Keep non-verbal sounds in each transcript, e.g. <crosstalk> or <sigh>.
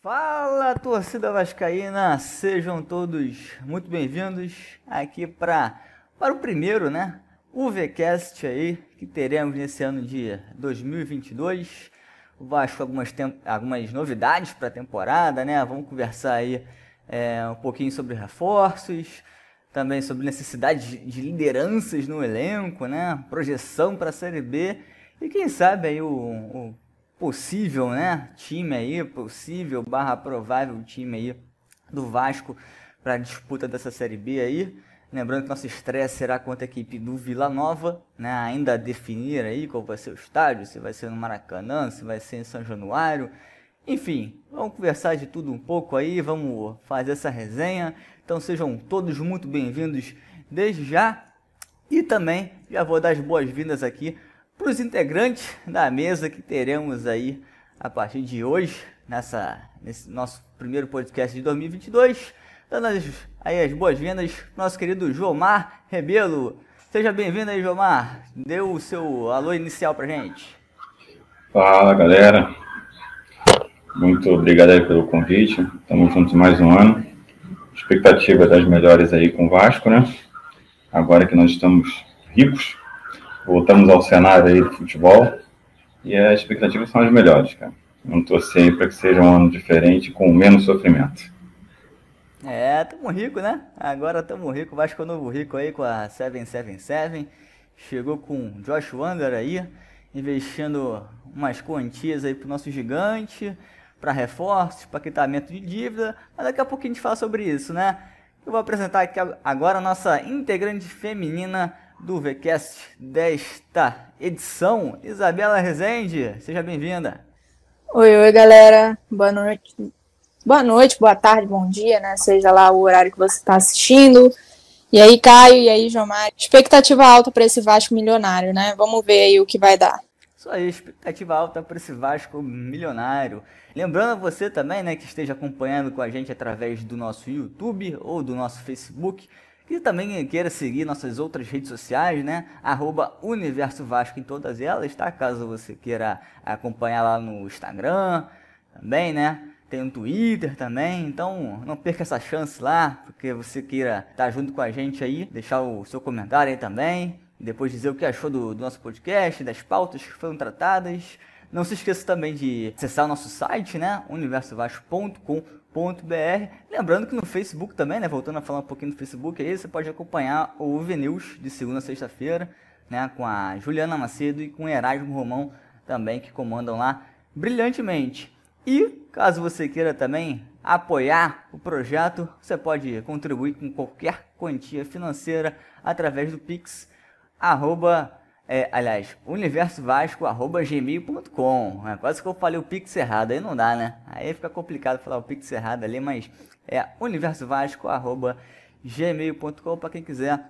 Fala, torcida vascaína, sejam todos muito bem-vindos aqui para para o primeiro, né, UVcast aí que teremos nesse ano de 2022. O Vasco algumas algumas novidades para a temporada, né? Vamos conversar aí é, um pouquinho sobre reforços, também sobre necessidade de, de lideranças no elenco, né? Projeção para a Série B e quem sabe aí o, o possível, né? Time aí, possível barra provável time aí do Vasco para a disputa dessa Série B aí. Lembrando que nossa estreia será contra a equipe do Vila Nova, né? ainda a definir aí qual vai ser o estádio, se vai ser no Maracanã, se vai ser em São Januário. Enfim, vamos conversar de tudo um pouco aí, vamos fazer essa resenha. Então sejam todos muito bem-vindos desde já. E também já vou dar as boas-vindas aqui para os integrantes da mesa que teremos aí a partir de hoje, nessa, nesse nosso primeiro podcast de 2022 dando as, aí as boas-vindas nosso querido Jomar Rebelo. Seja bem-vindo aí, Jomar. Dê o seu alô inicial pra gente. Fala, galera. Muito obrigado aí pelo convite. Estamos juntos mais um ano. Expectativa das melhores aí com o Vasco, né? Agora que nós estamos ricos, voltamos ao cenário aí do futebol e as expectativas são as melhores, cara. Vamos torcer para que seja um ano diferente com menos sofrimento. É, tamo rico, né? Agora tamo rico. Vasco é novo rico aí com a 777. Chegou com Josh Wander aí, investindo umas quantias aí pro nosso gigante, para reforços, para quitamento de dívida. Mas daqui a pouco a gente fala sobre isso, né? Eu vou apresentar aqui agora a nossa integrante feminina do VCast desta edição, Isabela Rezende. Seja bem-vinda. Oi, oi, galera. Boa noite boa noite, boa tarde, bom dia, né? Seja lá o horário que você está assistindo. E aí, Caio, e aí, Jomar. Expectativa alta para esse Vasco milionário, né? Vamos ver aí o que vai dar. Isso aí, expectativa alta para esse Vasco milionário. Lembrando a você também, né, que esteja acompanhando com a gente através do nosso YouTube ou do nosso Facebook, que também queira seguir nossas outras redes sociais, né? Arroba Universo Vasco em todas elas, tá? Caso você queira acompanhar lá no Instagram também, né? tem um Twitter também, então não perca essa chance lá, porque você queira estar junto com a gente aí, deixar o seu comentário aí também, depois dizer o que achou do, do nosso podcast, das pautas que foram tratadas. Não se esqueça também de acessar o nosso site, né, universovasco.com.br. Lembrando que no Facebook também, né, voltando a falar um pouquinho do Facebook, aí você pode acompanhar o UV News de segunda a sexta-feira, né, com a Juliana Macedo e com o Erasmo Romão também, que comandam lá brilhantemente. E caso você queira também apoiar o projeto, você pode contribuir com qualquer quantia financeira através do Pix, arroba, é, aliás, universovasco.gmail.com. É, quase que eu falei o Pix errado, aí não dá, né? Aí fica complicado falar o Pix errado ali, mas é universovasco.gmail.com para quem quiser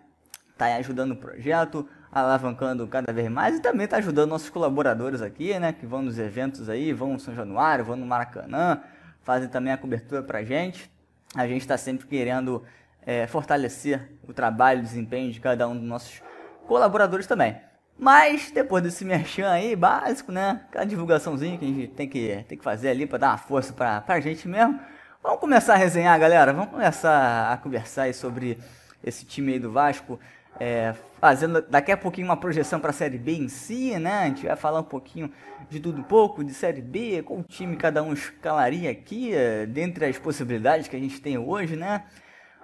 tá ajudando o projeto, alavancando cada vez mais e também está ajudando nossos colaboradores aqui, né, que vão nos eventos aí, vão no São Januário, vão no Maracanã, fazem também a cobertura para a gente. A gente está sempre querendo é, fortalecer o trabalho, o desempenho de cada um dos nossos colaboradores também. Mas depois desse merchan aí, básico, né? Aquela divulgaçãozinha que a gente tem que, tem que fazer ali para dar uma força para a gente mesmo. Vamos começar a resenhar, galera. Vamos começar a conversar aí sobre esse time aí do Vasco é, fazendo daqui a pouquinho uma projeção para a Série B em si, né? A gente vai falar um pouquinho de tudo um pouco, de Série B, qual time cada um escalaria aqui, é, dentre as possibilidades que a gente tem hoje, né?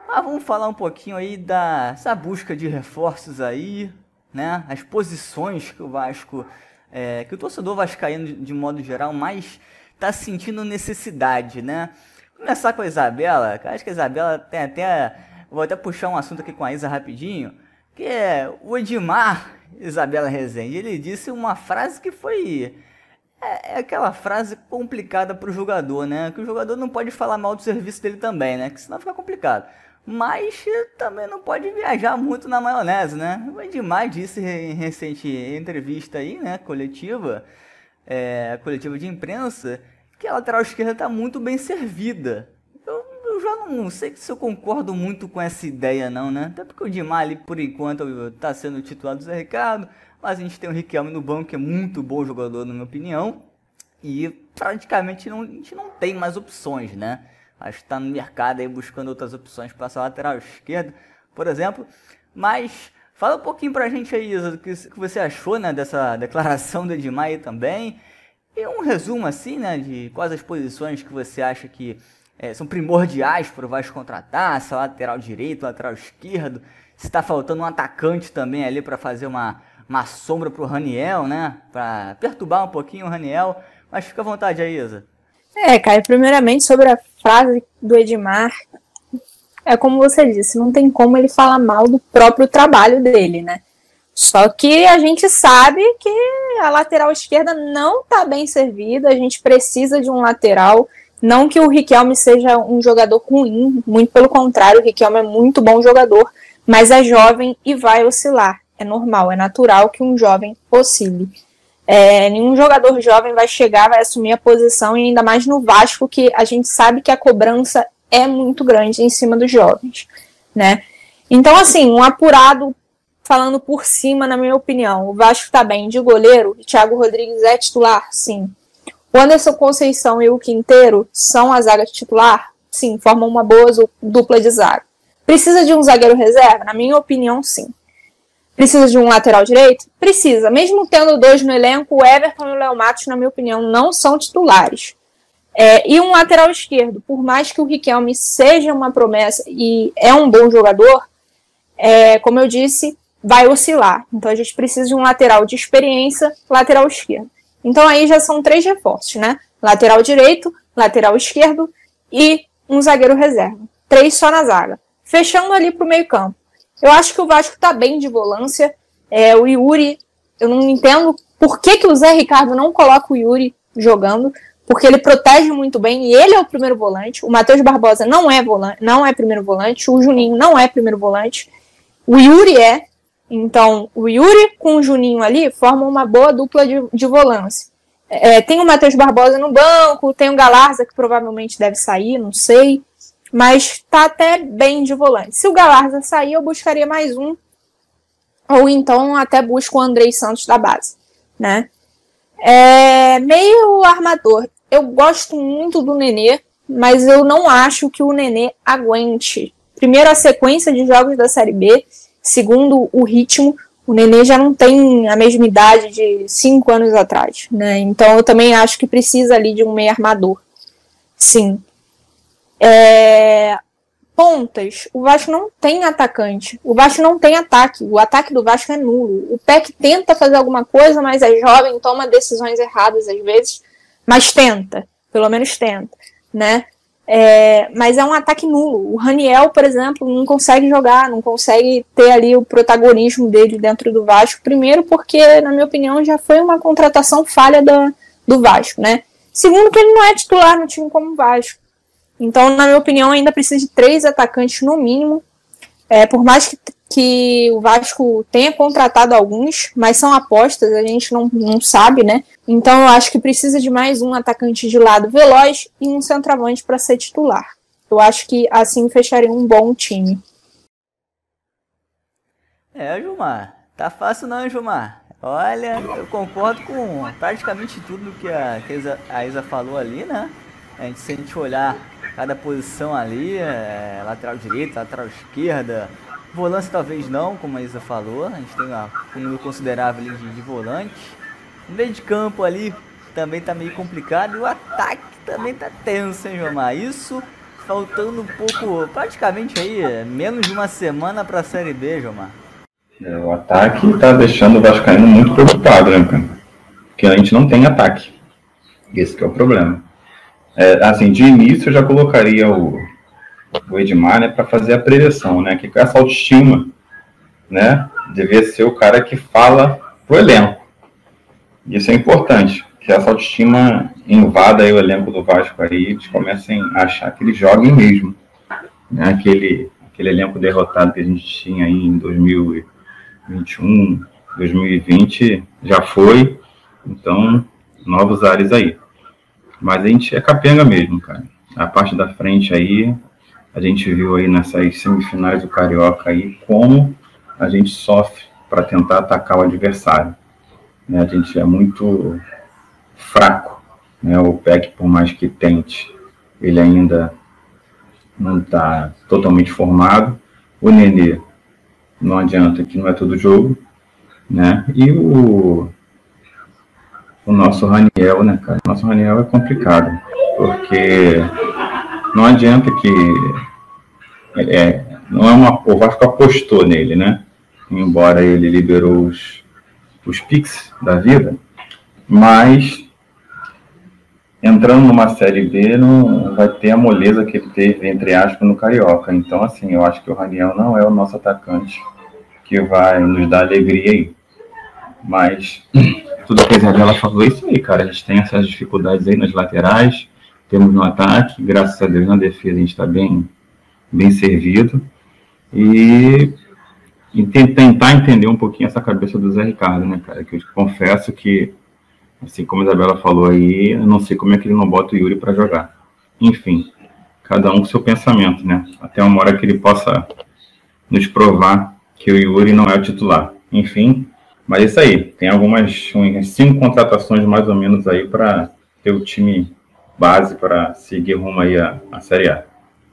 Mas vamos falar um pouquinho aí dessa busca de reforços aí, né? As posições que o Vasco, é, que o torcedor vascaíno de, de modo geral mais está sentindo necessidade, né? Começar com a Isabela, acho que a Isabela tem até, vou até puxar um assunto aqui com a Isa rapidinho, que é o Edmar Isabela Rezende. Ele disse uma frase que foi é, é aquela frase complicada para o jogador, né? Que o jogador não pode falar mal do serviço dele também, né? Que senão fica complicado. Mas também não pode viajar muito na maionese, né? O Edmar disse em recente entrevista aí, né? Coletiva, é, coletiva de imprensa, que a lateral esquerda está muito bem servida eu já não sei se eu concordo muito com essa ideia não, né? Até porque o Dimar ali, por enquanto, está sendo titular do Zé Ricardo, mas a gente tem o Riquelme no banco, que é muito bom jogador, na minha opinião. E praticamente não, a gente não tem mais opções, né? Está no mercado aí buscando outras opções para essa lateral esquerda, por exemplo. Mas fala um pouquinho para a gente aí, Isa, o que, que você achou né, dessa declaração do Edmar aí também. E um resumo assim, né, de quais as posições que você acha que é, são primordiais para o Vasco contratar, é lateral direito, lateral esquerdo, se está faltando um atacante também ali para fazer uma, uma sombra para o Raniel, né, para perturbar um pouquinho o Raniel. Mas fica à vontade aí, Isa. É, Caio, primeiramente sobre a frase do Edmar, é como você disse, não tem como ele falar mal do próprio trabalho dele, né? Só que a gente sabe que a lateral esquerda não está bem servida, a gente precisa de um lateral. Não que o Riquelme seja um jogador ruim, muito pelo contrário, o Riquelme é muito bom jogador, mas é jovem e vai oscilar. É normal, é natural que um jovem oscile. É, nenhum jogador jovem vai chegar, vai assumir a posição, e ainda mais no Vasco, que a gente sabe que a cobrança é muito grande em cima dos jovens, né? Então, assim, um apurado falando por cima, na minha opinião, o Vasco tá bem de goleiro, o Thiago Rodrigues é titular, sim. O Anderson Conceição e o Quinteiro são a zaga titular? Sim, formam uma boa dupla de zaga. Precisa de um zagueiro reserva? Na minha opinião, sim. Precisa de um lateral direito? Precisa. Mesmo tendo dois no elenco, o Everton e o Léo Matos, na minha opinião, não são titulares. É, e um lateral esquerdo, por mais que o Riquelme seja uma promessa e é um bom jogador, é, como eu disse, vai oscilar. Então a gente precisa de um lateral de experiência, lateral esquerdo. Então aí já são três reforços, né? Lateral direito, lateral esquerdo e um zagueiro reserva. Três só na zaga. Fechando ali para o meio campo. Eu acho que o Vasco tá bem de volância. É, o Yuri, eu não entendo por que, que o Zé Ricardo não coloca o Yuri jogando, porque ele protege muito bem e ele é o primeiro volante. O Matheus Barbosa não é volante, não é primeiro volante, o Juninho não é primeiro volante. O Yuri é. Então, o Yuri com o Juninho ali formam uma boa dupla de, de volância. É, tem o Matheus Barbosa no banco, tem o Galarza que provavelmente deve sair, não sei mas tá até bem de volante. Se o Galarza sair, eu buscaria mais um, ou então até busco o Andrei Santos da base, né? É meio armador. Eu gosto muito do Nenê, mas eu não acho que o Nenê aguente. Primeiro, a sequência de jogos da Série B. Segundo, o ritmo. O Nenê já não tem a mesma idade de cinco anos atrás, né? Então eu também acho que precisa ali de um meio armador. Sim. É, pontas, o Vasco não tem atacante. O Vasco não tem ataque. O ataque do Vasco é nulo. O PEC tenta fazer alguma coisa, mas é jovem, toma decisões erradas às vezes, mas tenta. Pelo menos tenta, né? É, mas é um ataque nulo. O Raniel, por exemplo, não consegue jogar, não consegue ter ali o protagonismo dele dentro do Vasco. Primeiro, porque, na minha opinião, já foi uma contratação falha da, do Vasco, né? Segundo, que ele não é titular no time como o Vasco. Então, na minha opinião, ainda precisa de três atacantes no mínimo. É, por mais que, que o Vasco tenha contratado alguns, mas são apostas, a gente não, não sabe, né? Então eu acho que precisa de mais um atacante de lado veloz e um centroavante para ser titular. Eu acho que assim fecharia um bom time. É, Gilmar. Tá fácil não, Gilmar. Olha, eu concordo com praticamente tudo que a, que a, Isa, falou ali, né? A gente, se a gente olhar cada posição ali, é, lateral direita, lateral esquerda, volante talvez não, como a Isa falou, a gente tem um número considerável de, de volantes. O meio de campo ali também tá meio complicado e o ataque também tá tenso, hein, Jomar? Isso faltando um pouco, praticamente aí, menos de uma semana para a Série B, Jomar. É, o ataque tá deixando o Vascaíno muito preocupado, né, cara? Porque a gente não tem ataque. Esse é o problema. É, assim, de início eu já colocaria o, o Edmar, né, para fazer a prevenção, né, que essa autoestima, né, devia ser o cara que fala pro elenco. Isso é importante, que essa autoestima invada aí o elenco do Vasco aí, eles comecem a achar que eles joguem mesmo. Né, aquele, aquele elenco derrotado que a gente tinha aí em 2021, 2020 já foi, então novos ares aí. Mas a gente é capenga mesmo, cara. A parte da frente aí, a gente viu aí nessas semifinais do Carioca aí como a gente sofre para tentar atacar o adversário. Né? A gente é muito fraco Né? O PEC, por mais que tente, ele ainda não está totalmente formado. O Nenê, não adianta que não é todo jogo. Né? E o, o nosso Raniel, né, cara? O nosso Raniel é complicado, porque não adianta que. É, não é uma, o Vasco apostou nele, né? Embora ele liberou os, os Pix da vida, mas entrando numa Série B não vai ter a moleza que ele teve, entre aspas, no Carioca. Então, assim, eu acho que o Raniel não é o nosso atacante que vai nos dar alegria aí. Mas <clears throat> tudo que a Isabela falou é isso aí, cara. A gente tem essas dificuldades aí nas laterais, temos no ataque, graças a Deus na defesa a gente está bem, bem servido. E, e tentar entender um pouquinho essa cabeça do Zé Ricardo, né, cara? Que eu confesso que, assim como a Isabela falou aí, eu não sei como é que ele não bota o Yuri para jogar. Enfim, cada um com seu pensamento, né? Até uma hora que ele possa nos provar que o Yuri não é o titular. Enfim, mas é isso aí. Tem algumas umas cinco contratações mais ou menos aí para ter o time base para seguir rumo aí a, a Série A.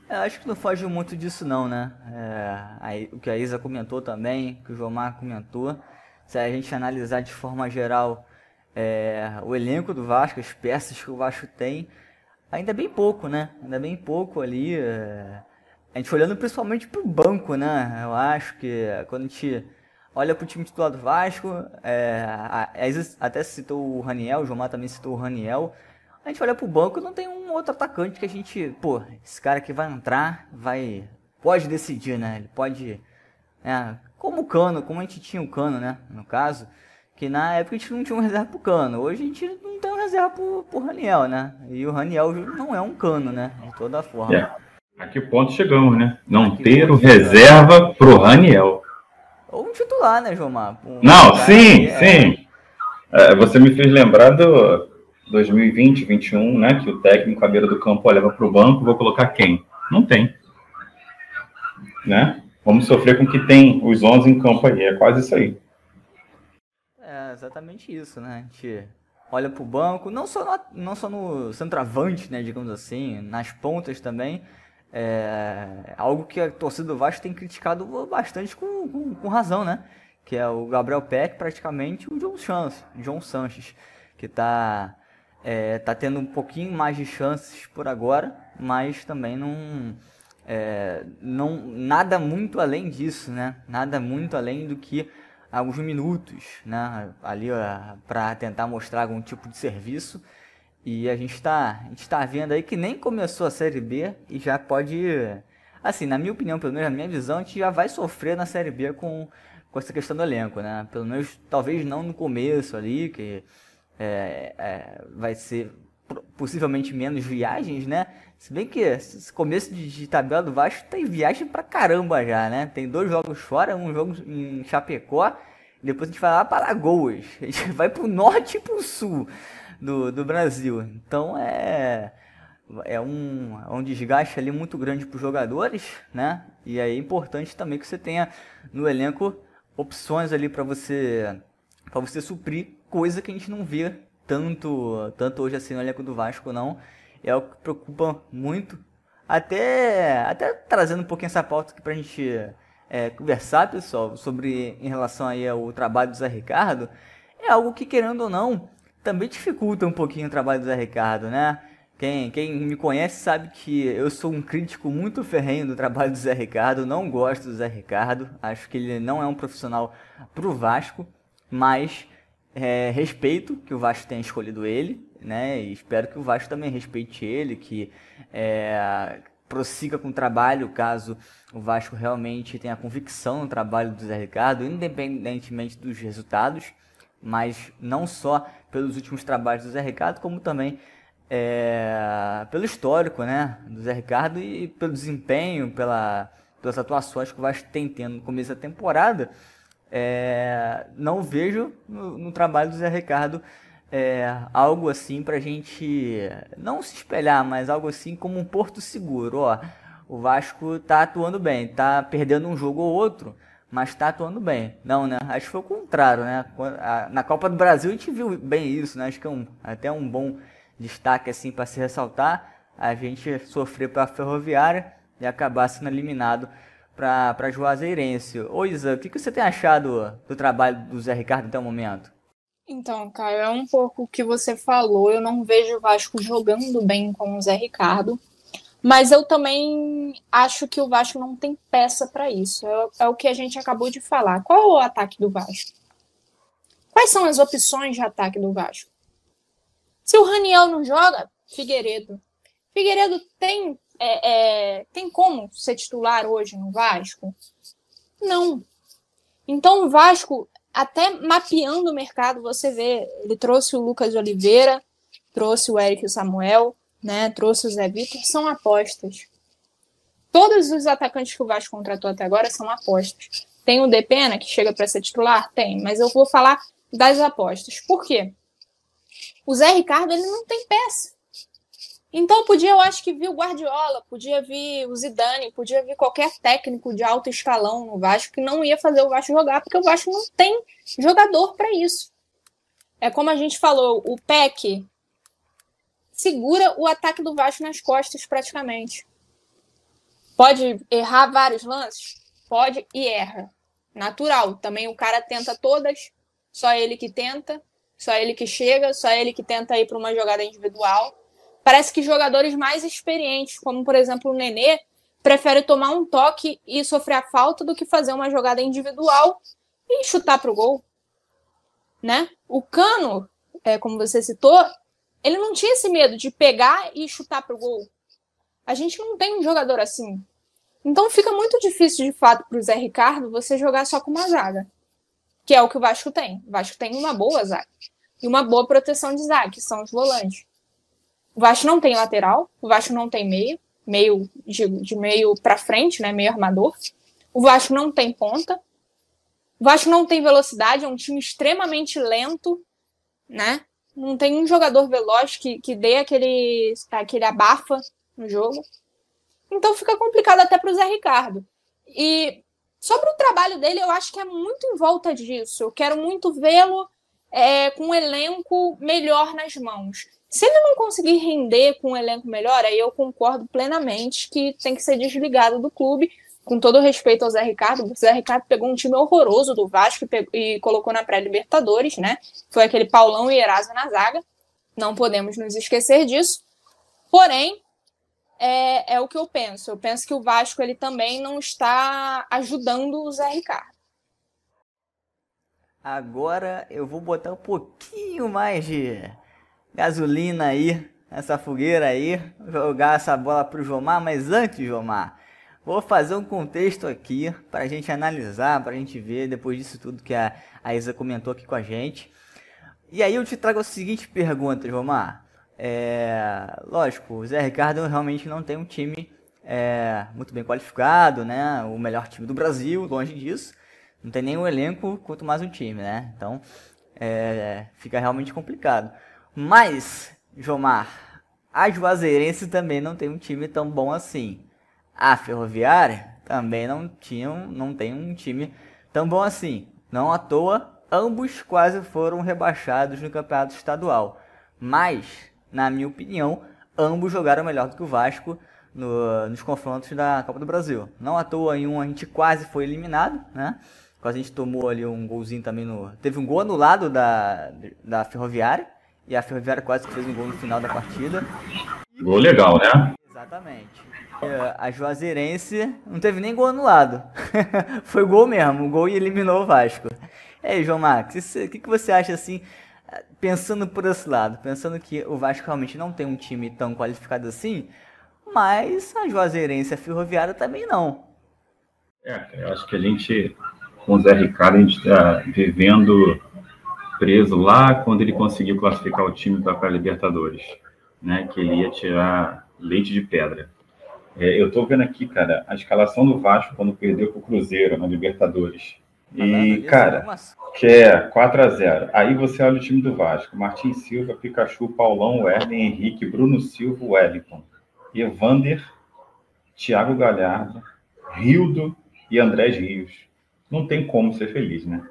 Eu acho que não foge muito disso não, né? É, aí, o que a Isa comentou também, que o Jomar comentou. Se a gente analisar de forma geral é, o elenco do Vasco, as peças que o Vasco tem, ainda é bem pouco, né? Ainda é bem pouco ali. É, a gente olhando principalmente para o banco, né? Eu acho que quando a gente olha para o time titular do Vasco, é, até citou o Raniel, o Jomar também citou o Raniel a gente olha pro banco e não tem um outro atacante que a gente, pô, esse cara que vai entrar, vai, pode decidir, né? Ele pode, é, como o Cano, como a gente tinha o Cano, né? No caso, que na época a gente não tinha um reserva pro Cano, hoje a gente não tem um reserva pro, pro Raniel, né? E o Raniel não é um Cano, né? De toda forma. É. A que ponto chegamos, né? Não ter o reserva chegamos. pro Raniel. Ou um titular, né, Jomar? Um não, sim, é... sim. É, você me fez lembrar do, 2020, 2021, né, que o técnico à beira do campo olha para o banco, vou colocar quem? Não tem. Né? Vamos sofrer com que tem os 11 em campo aí, é quase isso aí. É exatamente isso, né? A gente olha para o banco, não só, no, não só no centroavante, né, digamos assim, nas pontas também. É algo que a torcida do Vasco tem criticado bastante com, com, com razão, né? Que é o Gabriel Peck, praticamente o John Sanches, John Sanches que está é, tá tendo um pouquinho mais de chances por agora, mas também não, é, não nada muito além disso, né? Nada muito além do que alguns minutos, né? Ali para tentar mostrar algum tipo de serviço. E a gente está está vendo aí que nem começou a Série B e já pode, assim, na minha opinião, pelo menos na minha visão, a gente já vai sofrer na Série B com, com essa questão do elenco, né? Pelo menos, talvez não no começo ali, que é, é, vai ser possivelmente menos viagens, né? Se bem que esse começo de, de tabela do Vasco tem viagem pra caramba já, né? Tem dois jogos fora, um jogo em Chapecó, depois a gente vai lá para Alagoas. <laughs> A gente vai pro norte e pro sul do, do Brasil. Então é é um, é um desgaste ali muito grande para os jogadores, né? E aí é importante também que você tenha no elenco opções ali para você para você suprir coisa que a gente não vê tanto, tanto hoje assim no elenco do Vasco, não. É o que preocupa muito. Até, até trazendo um pouquinho essa pauta aqui pra gente é, conversar, pessoal, sobre em relação aí ao trabalho do Zé Ricardo, é algo que, querendo ou não, também dificulta um pouquinho o trabalho do Zé Ricardo, né? Quem, quem me conhece sabe que eu sou um crítico muito ferrenho do trabalho do Zé Ricardo, não gosto do Zé Ricardo, acho que ele não é um profissional pro Vasco, mas é, respeito que o Vasco tenha escolhido ele, né? E espero que o Vasco também respeite ele, que é, prossiga com o trabalho, caso o Vasco realmente tenha convicção no trabalho do Zé Ricardo, independentemente dos resultados, mas não só pelos últimos trabalhos do Zé Ricardo, como também é, pelo histórico, né, do Zé Ricardo e pelo desempenho, pela, pelas atuações que o Vasco tem tendo no começo da temporada é, não vejo no, no, trabalho do Zé Ricardo é, algo assim para a gente não se espelhar, mas algo assim como um porto seguro. Ó, o Vasco tá atuando bem, tá perdendo um jogo ou outro, mas tá atuando bem. Não, né? Acho que foi o contrário, né? Na Copa do Brasil a gente viu bem isso, né? Acho que é um, até um bom destaque assim para se ressaltar, a gente sofrer para a Ferroviária e acabar sendo eliminado para Juazeirense. Ô Isa, o que, que você tem achado do trabalho do Zé Ricardo até o momento? Então, Caio, é um pouco o que você falou. Eu não vejo o Vasco jogando bem com o Zé Ricardo. Mas eu também acho que o Vasco não tem peça para isso. É, é, o que a gente acabou de falar. Qual é o ataque do Vasco? Quais são as opções de ataque do Vasco? Se o Raniel não joga, Figueiredo. Figueiredo tem, é, é, tem como ser titular hoje no Vasco? Não. Então o Vasco, até mapeando o mercado, você vê, ele trouxe o Lucas Oliveira, trouxe o Eric Samuel, né? Trouxe o Zé Vitor, são apostas. Todos os atacantes que o Vasco contratou até agora são apostas. Tem o Depena, que chega para ser titular? Tem, mas eu vou falar das apostas. Por quê? O Zé Ricardo ele não tem peça. Então podia, eu acho que vir o Guardiola, podia vir o Zidane, podia vir qualquer técnico de alto escalão no Vasco que não ia fazer o Vasco jogar, porque o Vasco não tem jogador para isso. É como a gente falou, o PEC segura o ataque do Vasco nas costas praticamente. Pode errar vários lances? Pode e erra. Natural. Também o cara tenta todas, só ele que tenta, só ele que chega, só ele que tenta ir para uma jogada individual. Parece que jogadores mais experientes, como por exemplo o Nenê, prefere tomar um toque e sofrer a falta do que fazer uma jogada individual e chutar para o gol. Né? O Cano, é, como você citou, ele não tinha esse medo de pegar e chutar pro gol. A gente não tem um jogador assim. Então fica muito difícil, de fato, para o Zé Ricardo você jogar só com uma zaga. Que é o que o Vasco tem. O Vasco tem uma boa zaga. E uma boa proteção de zaga, que são os volantes. O Vasco não tem lateral, o Vasco não tem meio, meio de, de meio para frente, né, meio armador. O Vasco não tem ponta. O Vasco não tem velocidade, é um time extremamente lento, né? Não tem um jogador veloz que, que dê aquele, aquele abafa no jogo. Então fica complicado até para o Zé Ricardo. E sobre o trabalho dele, eu acho que é muito em volta disso. Eu quero muito vê-lo é, com um elenco melhor nas mãos. Se ele não conseguir render com um elenco melhor, aí eu concordo plenamente que tem que ser desligado do clube, com todo respeito ao Zé Ricardo, o Zé Ricardo pegou um time horroroso do Vasco e, pegou, e colocou na pré-Libertadores, né? Foi aquele Paulão e Erasmo na zaga. Não podemos nos esquecer disso. Porém, é, é o que eu penso. Eu penso que o Vasco ele também não está ajudando o Zé Ricardo. Agora eu vou botar um pouquinho mais de gasolina aí, nessa fogueira aí, jogar essa bola pro Jomar, mas antes, Jomar, Vou fazer um contexto aqui para a gente analisar, para a gente ver depois disso tudo que a, a Isa comentou aqui com a gente. E aí eu te trago a seguinte pergunta, Romar. É, lógico, o Zé Ricardo realmente não tem um time é, muito bem qualificado, né? O melhor time do Brasil, longe disso. Não tem nem um elenco, quanto mais um time, né? Então, é, fica realmente complicado. Mas, Jomar, a Juazeirense também não tem um time tão bom assim. A Ferroviária também não tinha, não tem um time tão bom assim. Não à toa, ambos quase foram rebaixados no campeonato estadual. Mas, na minha opinião, ambos jogaram melhor do que o Vasco no, nos confrontos da Copa do Brasil. Não à toa, em um a gente quase foi eliminado, né? Quase a gente tomou ali um golzinho também no. Teve um gol anulado da, da Ferroviária. E a Ferroviária quase fez um gol no final da partida. Gol legal, né? Exatamente. A Juazeirense não teve nem gol anulado. <laughs> Foi gol mesmo, gol e eliminou o Vasco. E aí, João Marcos, o que, que você acha assim, pensando por esse lado, pensando que o Vasco realmente não tem um time tão qualificado assim, mas a Juazeirense a Ferroviária também não. É, eu acho que a gente, com o Zé Ricardo, a gente está vivendo preso lá quando ele conseguiu classificar o time para a Libertadores, né? Que ele ia tirar leite de pedra. É, eu estou vendo aqui, cara, a escalação do Vasco quando perdeu para o Cruzeiro na Libertadores. E, cara, que é 4 a 0 Aí você olha o time do Vasco: Martin Silva, Pikachu, Paulão, Werner, Henrique, Bruno Silva, Wellington, Evander, Thiago Galhardo, Rildo e Andrés Rios. Não tem como ser feliz, né?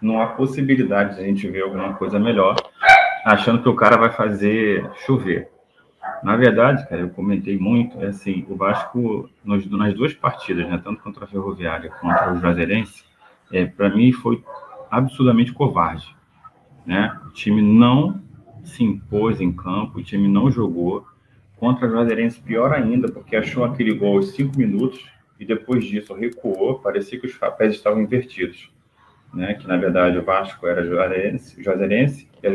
Não há possibilidade de a gente ver alguma coisa melhor. achando que o cara vai fazer chover. Na verdade, cara, eu comentei muito, é assim, o Vasco, nas, nas duas partidas, né, tanto contra a Ferroviária quanto o Juazeirense, é, para mim foi absurdamente covarde. Né? O time não se impôs em campo, o time não jogou. Contra a Juazeirense, pior ainda, porque achou aquele gol aos cinco minutos e depois disso recuou, parecia que os papéis estavam invertidos. Né? Que na verdade o Vasco era Juazeirense, Juazeirense e a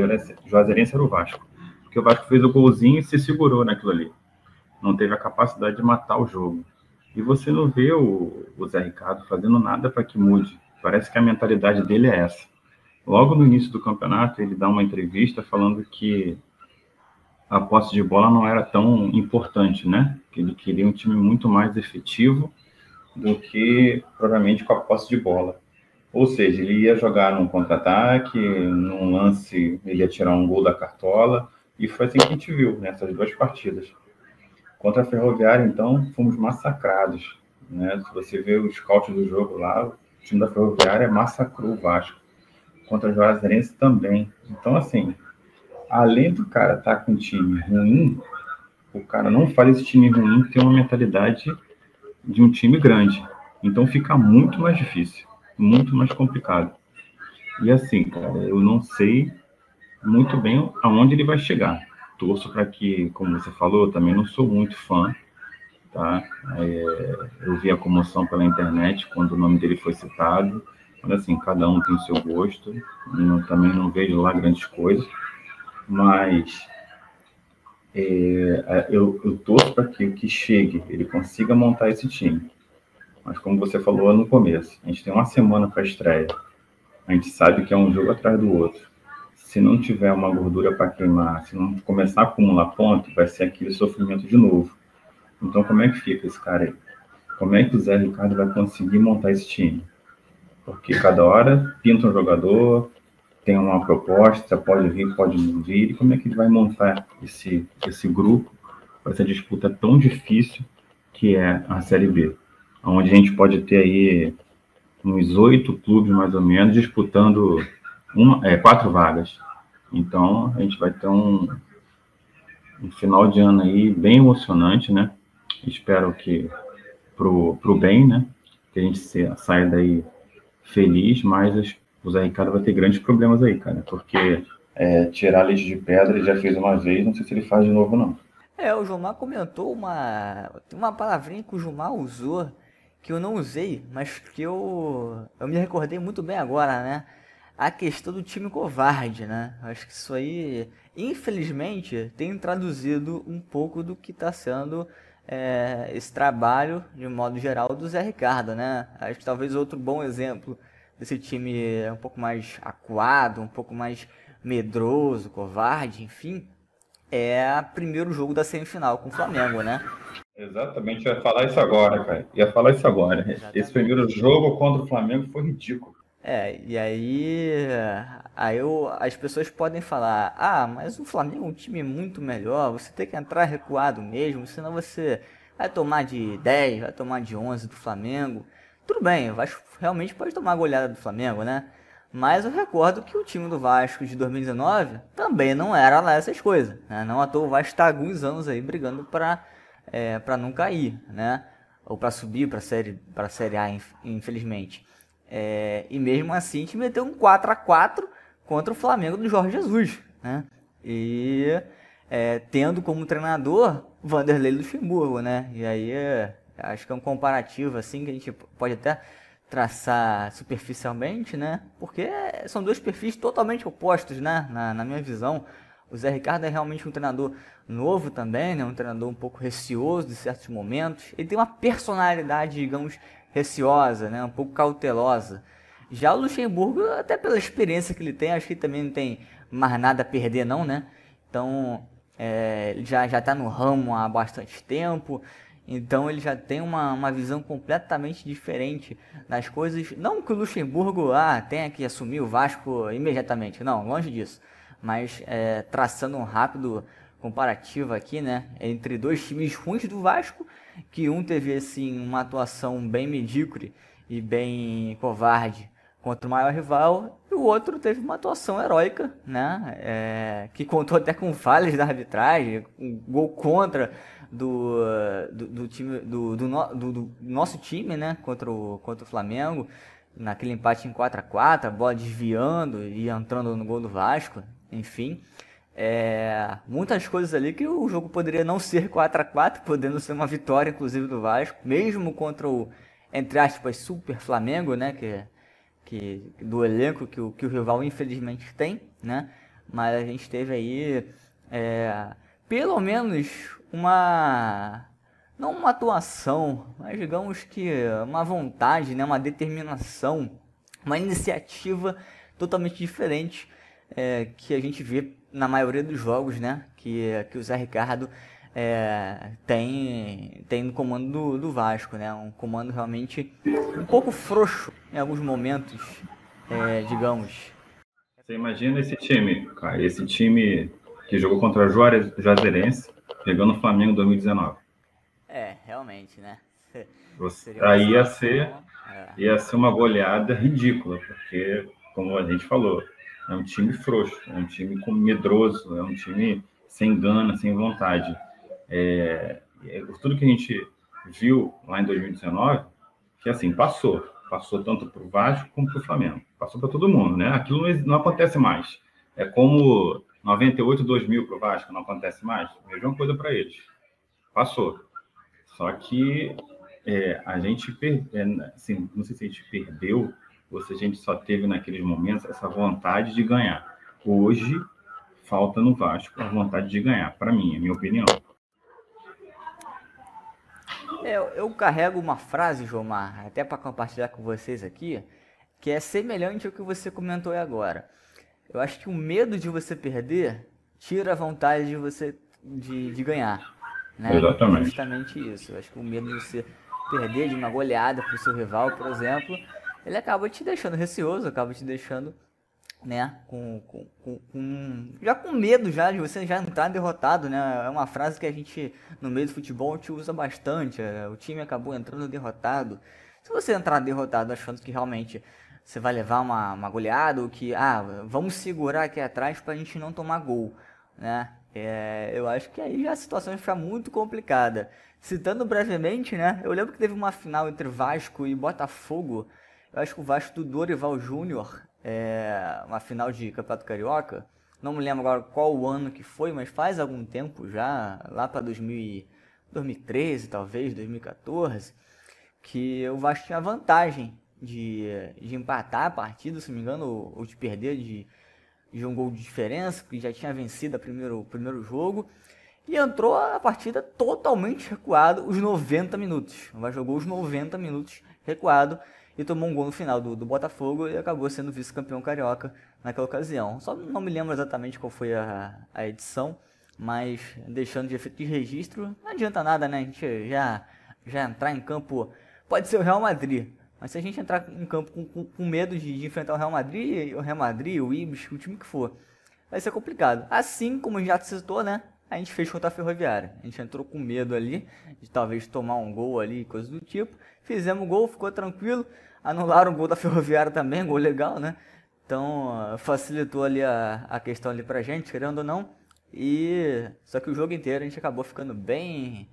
Juazeirense era o Vasco. Porque o Vasco fez o golzinho e se segurou naquilo ali. Não teve a capacidade de matar o jogo. E você não vê o, o Zé Ricardo fazendo nada para que mude. Parece que a mentalidade dele é essa. Logo no início do campeonato, ele dá uma entrevista falando que a posse de bola não era tão importante, né? Que ele queria um time muito mais efetivo do que provavelmente com a posse de bola. Ou seja, ele ia jogar num contra-ataque, num lance, ele ia tirar um gol da cartola, e foi assim que a gente viu nessas duas partidas. Contra a Ferroviária, então, fomos massacrados. Né? Se você vê os scouts do jogo lá, o time da Ferroviária massacrou o Vasco. Contra a Juazeirense também. Então, assim, além do cara estar tá com um time ruim, o cara não faz esse time ruim ter uma mentalidade de um time grande. Então fica muito mais difícil, muito mais complicado. E assim, cara, eu não sei muito bem aonde ele vai chegar. Torço para que, como você falou, eu também não sou muito fã, tá? É, eu vi a comoção pela internet quando o nome dele foi citado. Mas assim, cada um tem o seu gosto. Eu também não vejo lá grandes coisas, mas é, eu, eu torço para que, que chegue, ele consiga montar esse time. Mas como você falou no começo, a gente tem uma semana para estreia. A gente sabe que é um jogo atrás do outro se não tiver uma gordura para queimar, se não começar a acumular ponto, vai ser aquele sofrimento de novo. Então, como é que fica esse cara aí? Como é que o Zé Ricardo vai conseguir montar esse time? Porque cada hora pinta um jogador, tem uma proposta, pode vir, pode não vir, e como é que ele vai montar esse, esse grupo para essa disputa tão difícil que é a Série B? Onde a gente pode ter aí uns oito clubes, mais ou menos, disputando uma, é, quatro vagas. Então, a gente vai ter um, um final de ano aí bem emocionante, né? Espero que pro, pro bem, né? Que a gente saia daí feliz, mas o Zé Ricardo vai ter grandes problemas aí, cara, porque é, tirar leite de pedra ele já fez uma vez, não sei se ele faz de novo, não. É, o Gilmar comentou uma, uma palavrinha que o Gilmar usou, que eu não usei, mas que eu, eu me recordei muito bem agora, né? A questão do time covarde, né? Acho que isso aí, infelizmente, tem traduzido um pouco do que está sendo é, esse trabalho, de modo geral, do Zé Ricardo, né? Acho que talvez outro bom exemplo desse time um pouco mais acuado, um pouco mais medroso, covarde, enfim, é o primeiro jogo da semifinal com o Flamengo, né? Exatamente, ia falar isso agora, cara. Ia falar isso agora. Exatamente. Esse primeiro jogo contra o Flamengo foi ridículo. É, e aí, aí eu, as pessoas podem falar: ah, mas o Flamengo é um time muito melhor, você tem que entrar recuado mesmo, senão você vai tomar de 10, vai tomar de 11 do Flamengo. Tudo bem, o Vasco realmente pode tomar a goleada do Flamengo, né? Mas eu recordo que o time do Vasco de 2019 também não era lá essas coisas. Né? Não à toa o Vasco está alguns anos aí brigando para é, não cair, né? Ou para subir para série, a série A, infelizmente. É, e mesmo assim gente meteu um 4 a 4 contra o Flamengo do Jorge Jesus. Né? E é, tendo como treinador Vanderlei Luxemburgo, né? E aí é, acho que é um comparativo assim que a gente pode até traçar superficialmente, né? Porque são dois perfis totalmente opostos, né? Na, na, minha visão. O Zé Ricardo é realmente um treinador novo também, né? Um treinador um pouco receoso de certos momentos. Ele tem uma personalidade, digamos, receosa, né? um pouco cautelosa. Já o Luxemburgo, até pela experiência que ele tem, acho que também não tem mais nada a perder não, né? Então, é, já já está no ramo há bastante tempo, então ele já tem uma, uma visão completamente diferente das coisas. Não que o Luxemburgo ah, tenha que assumir o Vasco imediatamente, não, longe disso. Mas é, traçando um rápido comparativo aqui, né, entre dois times ruins do Vasco que um teve assim uma atuação bem medíocre e bem covarde contra o maior rival, e o outro teve uma atuação heróica, né? É, que contou até com falhas da arbitragem, um gol contra do, do, do time do, do, do, do, nosso time, né? Contra o, contra o Flamengo, naquele empate em 4 a 4 a bola desviando e entrando no gol do Vasco, enfim. É, muitas coisas ali que o jogo poderia não ser 4 a 4 podendo ser uma vitória, inclusive, do Vasco, mesmo contra o, entre aspas, Super Flamengo, né? Que, que, do elenco que o, que o rival infelizmente tem, né? Mas a gente teve aí é, pelo menos uma não uma atuação, mas digamos que uma vontade, né, uma determinação, uma iniciativa totalmente diferente é, que a gente vê na maioria dos jogos, né, que, que o Zé Ricardo é, tem, tem no comando do, do, Vasco, né? Um comando realmente um pouco frouxo em alguns momentos, é, digamos. Você imagina esse time, cara, esse time que jogou contra o Juazeirense, pegando o Flamengo em 2019. É, realmente, né? <laughs> Você, aí ia ser, é. ia ser uma goleada ridícula, porque, como a gente falou, é um time frouxo, é um time medroso, é um time sem gana, sem vontade. É, é, tudo que a gente viu lá em 2019, que assim, passou. Passou tanto para o Vasco como para o Flamengo. Passou para todo mundo, né? Aquilo não, não, acontece mais. É como 98, 2000 para o Vasco, não acontece mais. Mesma coisa para eles. Passou. Só que é, a gente, per, é, assim, não sei se a gente perdeu ou se a gente só teve naqueles momentos essa vontade de ganhar. Hoje, falta no Vasco a vontade de ganhar, para mim, é a minha opinião. É, eu carrego uma frase, Jomar, até para compartilhar com vocês aqui, que é semelhante ao que você comentou agora. Eu acho que o medo de você perder tira a vontade de você de, de ganhar. Né? Exatamente. É justamente isso. Eu acho que o medo de você perder de uma goleada para o seu rival, por exemplo, ele acaba te deixando receoso, acaba te deixando né? Com, com, com, com, já com medo já de você já entrar derrotado, né? É uma frase que a gente no meio do futebol te usa bastante. É, o time acabou entrando derrotado. Se você entrar derrotado achando que realmente você vai levar uma, uma goleada ou que ah vamos segurar aqui atrás para a gente não tomar gol, né? É, eu acho que aí já a situação fica muito complicada. Citando brevemente, né? Eu lembro que teve uma final entre Vasco e Botafogo. Eu acho que o Vasco do Dorival Júnior é, uma final de Campeonato Carioca. Não me lembro agora qual o ano que foi, mas faz algum tempo já, lá para 2013 talvez, 2014, que o Vasco tinha vantagem de, de empatar a partida, se não me engano, ou, ou de perder de, de um gol de diferença, porque já tinha vencido o primeiro, primeiro jogo. E entrou a partida totalmente recuado os 90 minutos. O Vasco jogou os 90 minutos recuado e tomou um gol no final do, do Botafogo e acabou sendo vice-campeão carioca naquela ocasião. Só não me lembro exatamente qual foi a, a edição, mas deixando de efeito de registro, não adianta nada, né? A gente já, já entrar em campo, pode ser o Real Madrid, mas se a gente entrar em campo com, com, com medo de, de, enfrentar o Real Madrid, o Real Madrid, o Ibis, o time que for, vai ser complicado. Assim como já citou, né? A gente fez contra a Ferroviária. A gente entrou com medo ali de talvez tomar um gol ali, coisa do tipo. Fizemos gol, ficou tranquilo. Anularam o gol da <laughs> Ferroviária também, gol legal, né? Então facilitou ali a, a questão ali pra gente, querendo ou não. E só que o jogo inteiro a gente acabou ficando bem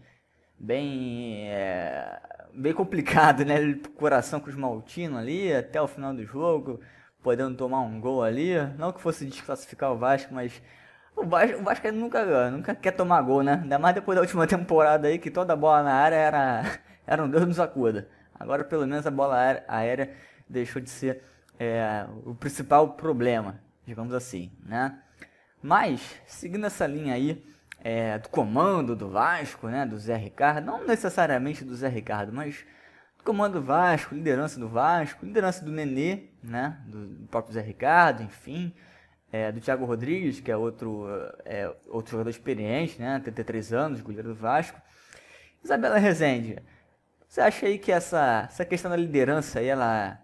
bem é, bem complicado, né? Coração com os Maltino ali até o final do jogo, podendo tomar um gol ali. Não que fosse desclassificar o Vasco, mas o Vasco, o Vasco nunca, nunca quer tomar gol, né? Ainda mais depois da última <laughs> temporada aí que toda bola na área era era um Deus nos acuda. Agora, pelo menos, a bola aérea deixou de ser é, o principal problema, digamos assim, né? Mas, seguindo essa linha aí é, do comando do Vasco, né, do Zé Ricardo, não necessariamente do Zé Ricardo, mas do comando do Vasco, liderança do Vasco, liderança do Nenê, né, do próprio Zé Ricardo, enfim, é, do Thiago Rodrigues, que é outro, é, outro jogador experiente, né, 33 anos, goleiro do Vasco. Isabela Rezende, você acha aí que essa, essa questão da liderança aí, ela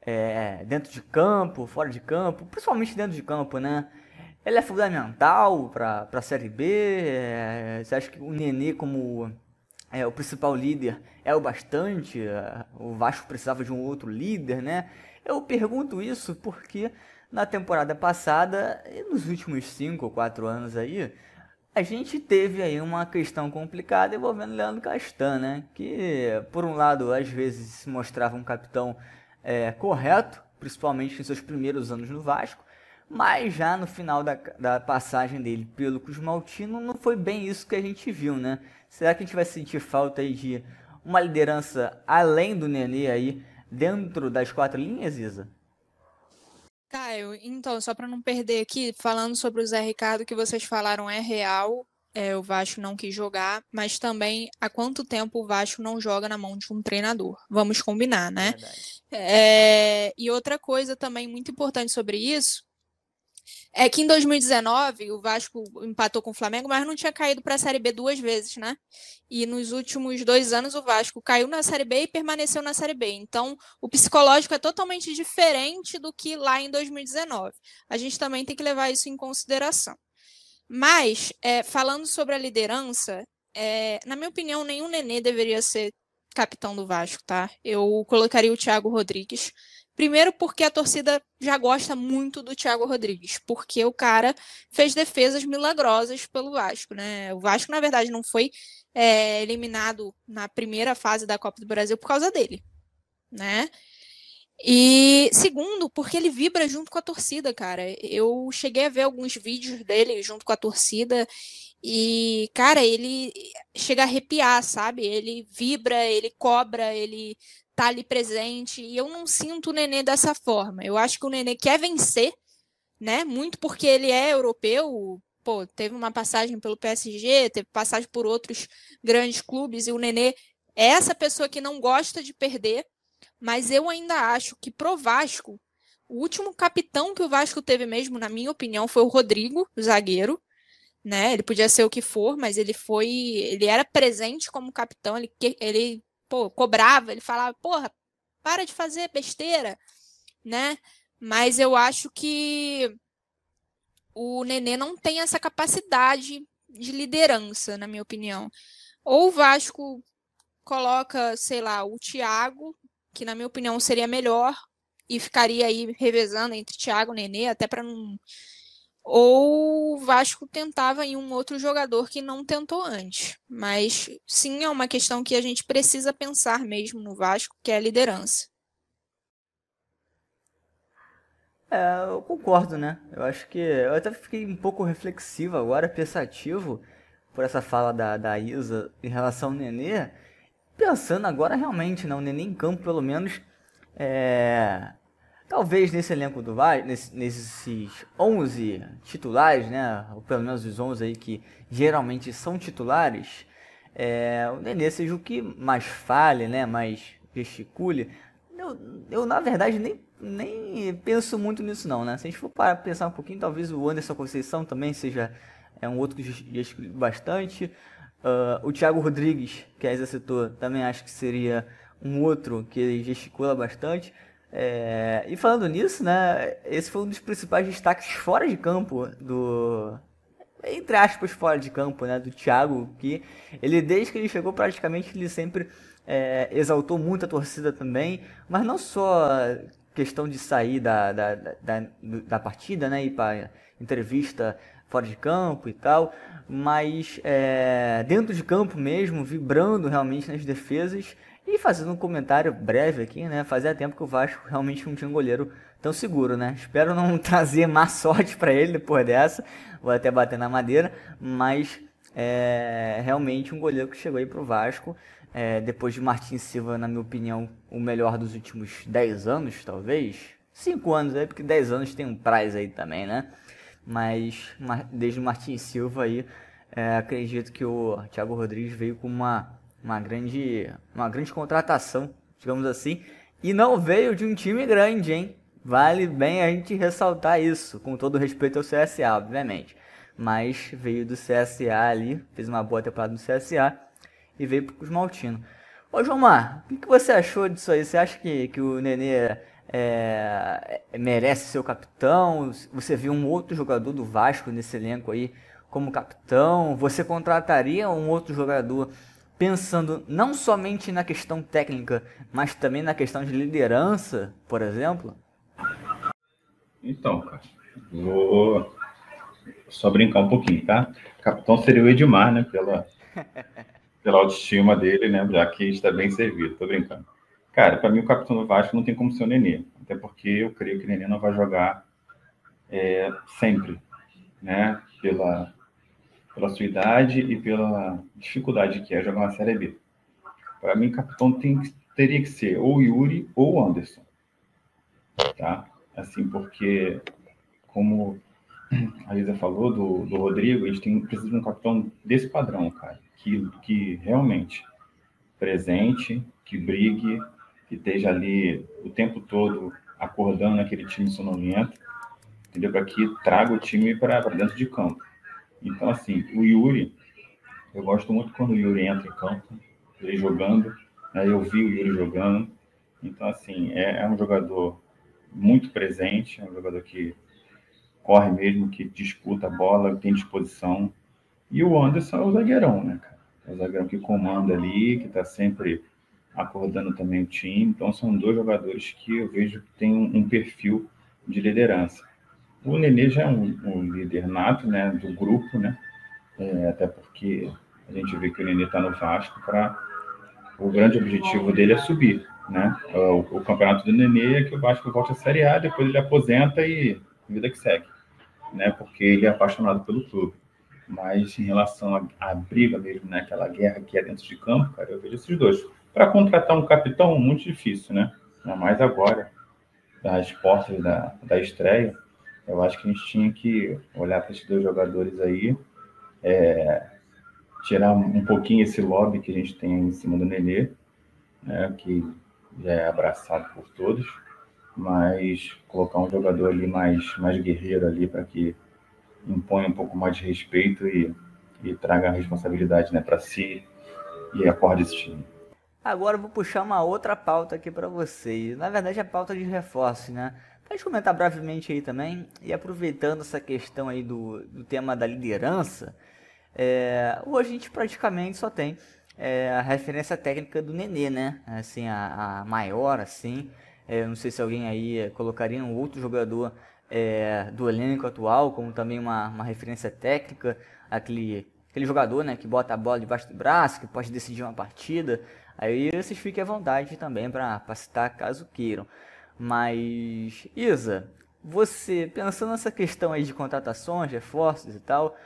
é dentro de campo, fora de campo, principalmente dentro de campo, né? Ela é fundamental para a Série B? É, você acha que o Nenê, como é, o principal líder, é o bastante? O Vasco precisava de um outro líder, né? Eu pergunto isso porque na temporada passada e nos últimos 5 ou 4 anos aí, a gente teve aí uma questão complicada envolvendo Leandro Castan, né? Que, por um lado, às vezes se mostrava um capitão é, correto, principalmente em seus primeiros anos no Vasco, mas já no final da, da passagem dele pelo Cruz Maltino não foi bem isso que a gente viu, né? Será que a gente vai sentir falta aí de uma liderança além do Nenê aí dentro das quatro linhas, Isa? Caio, então, só para não perder aqui, falando sobre o Zé Ricardo, que vocês falaram é real, é, o Vasco não quis jogar, mas também há quanto tempo o Vasco não joga na mão de um treinador? Vamos combinar, né? É, e outra coisa também muito importante sobre isso é que em 2019 o Vasco empatou com o Flamengo, mas não tinha caído para a Série B duas vezes, né? E nos últimos dois anos o Vasco caiu na Série B e permaneceu na Série B. Então o psicológico é totalmente diferente do que lá em 2019. A gente também tem que levar isso em consideração. Mas, é, falando sobre a liderança, é, na minha opinião, nenhum Nenê deveria ser capitão do Vasco, tá? Eu colocaria o Thiago Rodrigues. Primeiro porque a torcida já gosta muito do Thiago Rodrigues, porque o cara fez defesas milagrosas pelo Vasco, né? O Vasco, na verdade, não foi é, eliminado na primeira fase da Copa do Brasil por causa dele, né? E segundo, porque ele vibra junto com a torcida, cara. Eu cheguei a ver alguns vídeos dele junto com a torcida e, cara, ele chega a arrepiar, sabe? Ele vibra, ele cobra, ele tá ali presente. E eu não sinto o Nenê dessa forma. Eu acho que o Nenê quer vencer, né? Muito porque ele é europeu. Pô, teve uma passagem pelo PSG, teve passagem por outros grandes clubes, e o Nenê é essa pessoa que não gosta de perder, mas eu ainda acho que pro Vasco, o último capitão que o Vasco teve mesmo, na minha opinião, foi o Rodrigo, o zagueiro, né? Ele podia ser o que for, mas ele foi, ele era presente como capitão, ele, ele pô, cobrava, ele falava, porra, para de fazer besteira, né? Mas eu acho que o Nenê não tem essa capacidade de liderança, na minha opinião. Ou o Vasco coloca, sei lá, o Thiago, que na minha opinião seria melhor, e ficaria aí revezando entre Thiago e Nenê, até para não ou o Vasco tentava em um outro jogador que não tentou antes. Mas sim, é uma questão que a gente precisa pensar mesmo no Vasco, que é a liderança. É, eu concordo, né? Eu acho que. Eu até fiquei um pouco reflexivo agora, pensativo, por essa fala da, da Isa em relação ao Nenê. Pensando agora realmente, né? O Nenê em campo, pelo menos, é, Talvez nesse elenco do Vasco, nesse, nesses 11 titulares, né, ou pelo menos os 11 aí que geralmente são titulares, é, o Nenê seja o que mais fale, né, mais gesticule. Eu, eu na verdade nem, nem penso muito nisso não, né? Se a gente for para pensar um pouquinho, talvez o Anderson Conceição também seja é um outro que gesticule bastante. Uh, o Thiago Rodrigues, que a Isa citou, também acho que seria um outro que gesticula bastante. É, e falando nisso, né, esse foi um dos principais destaques fora de campo do entre aspas fora de campo, né, do Thiago, que ele desde que ele chegou praticamente ele sempre é, exaltou muito a torcida também, mas não só questão de sair da, da, da, da partida, né, e para entrevista fora de campo e tal, mas é, dentro de campo mesmo, vibrando realmente nas defesas e fazendo um comentário breve aqui, né? Fazia tempo que o Vasco realmente não tinha um goleiro tão seguro, né? Espero não <laughs> trazer má sorte para ele depois dessa. Vou até bater na madeira, mas é realmente um goleiro que chegou aí pro Vasco. É, depois de Martins Silva, na minha opinião, o melhor dos últimos 10 anos, talvez. 5 anos aí, porque 10 anos tem um prazo aí também, né? Mas desde o Martins Silva aí, é, acredito que o Thiago Rodrigues veio com uma uma grande, uma grande contratação, digamos assim, e não veio de um time grande, hein? Vale bem a gente ressaltar isso, com todo respeito ao CSA, obviamente. Mas veio do CSA ali, fez uma boa temporada no CSA e veio para os Maltino. Ô João Mar, o que, você achou disso aí? Você acha que, que o Nenê é, é, merece ser o capitão? Você viu um outro jogador do Vasco nesse elenco aí como capitão? Você contrataria um outro jogador pensando não somente na questão técnica, mas também na questão de liderança, por exemplo? Então, cara, vou só brincar um pouquinho, tá? capitão seria o Edmar, né? Pela, <laughs> pela autoestima dele, né? Já que está bem servido, tô brincando. Cara, para mim o capitão do Vasco não tem como ser o Nenê, até porque eu creio que o Nenê não vai jogar é, sempre, né? Pela, pela sua idade e pela dificuldade que é jogar uma Série B. Para mim, capitão tem, teria que ser ou Yuri ou Anderson, tá? Assim, porque como a Lisa falou do, do Rodrigo, a gente tem, precisa de um capitão desse padrão, cara, que, que realmente presente, que brigue, que esteja ali o tempo todo acordando aquele time sonolento, entendeu? Para que traga o time para dentro de campo. Então, assim, o Yuri, eu gosto muito quando o Yuri entra em campo, ele jogando, né? eu vi o Yuri jogando. Então, assim, é, é um jogador muito presente, é um jogador que corre mesmo, que disputa a bola, tem disposição. E o Anderson é o zagueirão, né, cara? É o zagueirão que comanda ali, que está sempre acordando também o time. Então, são dois jogadores que eu vejo que têm um, um perfil de liderança. O Nenê já é um, um líder nato, né, do grupo, né? É, até porque a gente vê que o Nenê está no Vasco para o grande objetivo dele é subir, né? O, o, campeonato do Nenê é que o Vasco volte à Série A, depois ele aposenta e vida que segue, né? Porque ele é apaixonado pelo clube. Mas em relação à briga mesmo, né? Aquela guerra que é dentro de campo, cara, eu vejo esses dois. Para contratar um capitão, muito difícil, né? Ainda mais agora, das portas da, da estreia, eu acho que a gente tinha que olhar para esses dois jogadores aí, é, tirar um pouquinho esse lobby que a gente tem em cima do Nenê, né, que já é abraçado por todos, mas colocar um jogador ali mais, mais guerreiro ali para que imponha um pouco mais de respeito e, e traga a responsabilidade né, para si e acorde esse time. Agora eu vou puxar uma outra pauta aqui para vocês. Na verdade, é pauta de reforço, né? Pode comentar brevemente aí também. E aproveitando essa questão aí do, do tema da liderança, é, hoje a gente praticamente só tem é, a referência técnica do Nenê, né? Assim, a, a maior, assim. É, não sei se alguém aí colocaria um outro jogador é, do elenco atual como também uma, uma referência técnica, aquele, aquele jogador né, que bota a bola debaixo do braço, que pode decidir uma partida. Aí vocês fiquem à vontade também para citar caso queiram. Mas, Isa, você, pensando nessa questão aí de contratações, reforços e tal,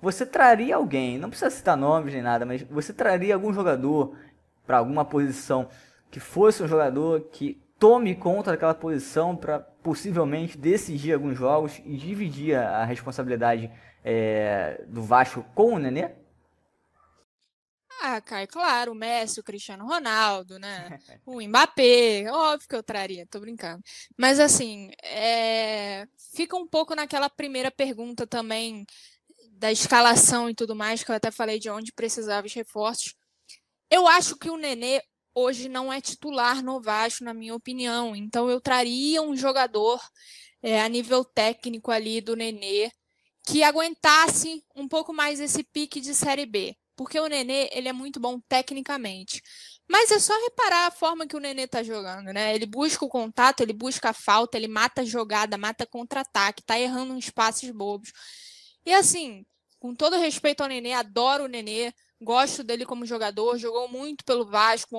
você traria alguém, não precisa citar nomes nem nada, mas você traria algum jogador para alguma posição que fosse um jogador que tome conta daquela posição para possivelmente decidir alguns jogos e dividir a responsabilidade é, do Vasco com o Nenê? Ah, Caio, claro, o Messi, o Cristiano Ronaldo, né? <laughs> O Mbappé, óbvio que eu traria, tô brincando. Mas assim, é... fica um pouco naquela primeira pergunta também da escalação e tudo mais, que eu até falei de onde precisava os reforços. Eu acho que o Nenê hoje não é titular no Vasco, na minha opinião. Então eu traria um jogador é, a nível técnico ali do Nenê que aguentasse um pouco mais esse pique de Série B porque o Nenê, ele é muito bom tecnicamente. Mas é só reparar a forma que o Nenê tá jogando, né? Ele busca o contato, ele busca a falta, ele mata a jogada, mata contra-ataque, tá errando uns passes bobos. E assim, com todo respeito ao Nenê, adoro o Nenê, gosto dele como jogador, jogou muito pelo Vasco,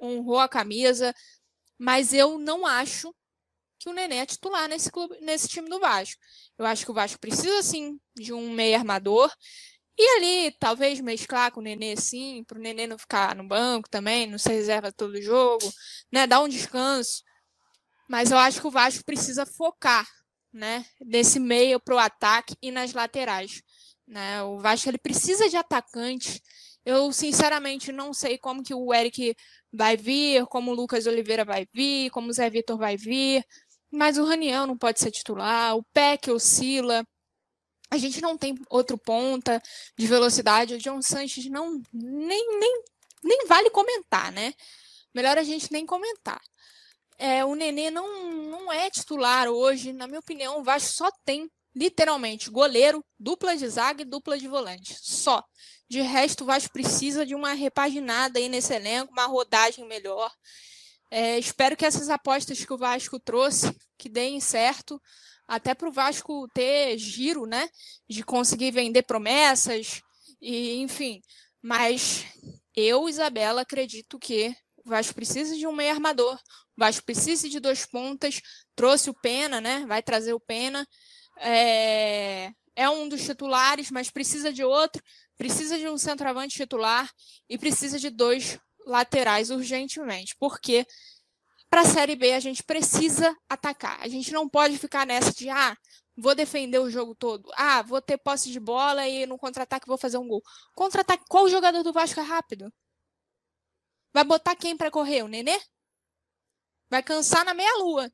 honrou a camisa, mas eu não acho que o Nenê é titular nesse clube, nesse time do Vasco. Eu acho que o Vasco precisa sim de um meio armador. E ali, talvez mesclar com o Nenê sim, para o Nenê não ficar no banco também, não ser reserva todo jogo, né? Dar um descanso. Mas eu acho que o Vasco precisa focar, né? Desse meio para o ataque e nas laterais. Né? O Vasco ele precisa de atacante. Eu, sinceramente, não sei como que o Eric vai vir, como o Lucas Oliveira vai vir, como o Zé Vitor vai vir. Mas o Raniel não pode ser titular, o Peck oscila. A gente não tem outro ponta de velocidade. O John Sanches não nem, nem, nem vale comentar, né? Melhor a gente nem comentar. É, o Nenê não, não é titular hoje. Na minha opinião, o Vasco só tem, literalmente, goleiro, dupla de zaga e dupla de volante. Só. De resto, o Vasco precisa de uma repaginada aí nesse elenco, uma rodagem melhor. É, espero que essas apostas que o Vasco trouxe, que deem certo, até para o Vasco ter giro, né? De conseguir vender promessas, e enfim. Mas eu, Isabela, acredito que o Vasco precisa de um meio armador, o Vasco precisa de dois pontas, trouxe o Pena, né? Vai trazer o Pena. É, é um dos titulares, mas precisa de outro, precisa de um centroavante titular e precisa de dois laterais urgentemente, porque para a Série B a gente precisa atacar. A gente não pode ficar nessa de ah, vou defender o jogo todo. Ah, vou ter posse de bola e no contra-ataque vou fazer um gol. Contra-ataque, qual jogador do Vasco é rápido? Vai botar quem para correr? O Nenê? Vai cansar na meia-lua.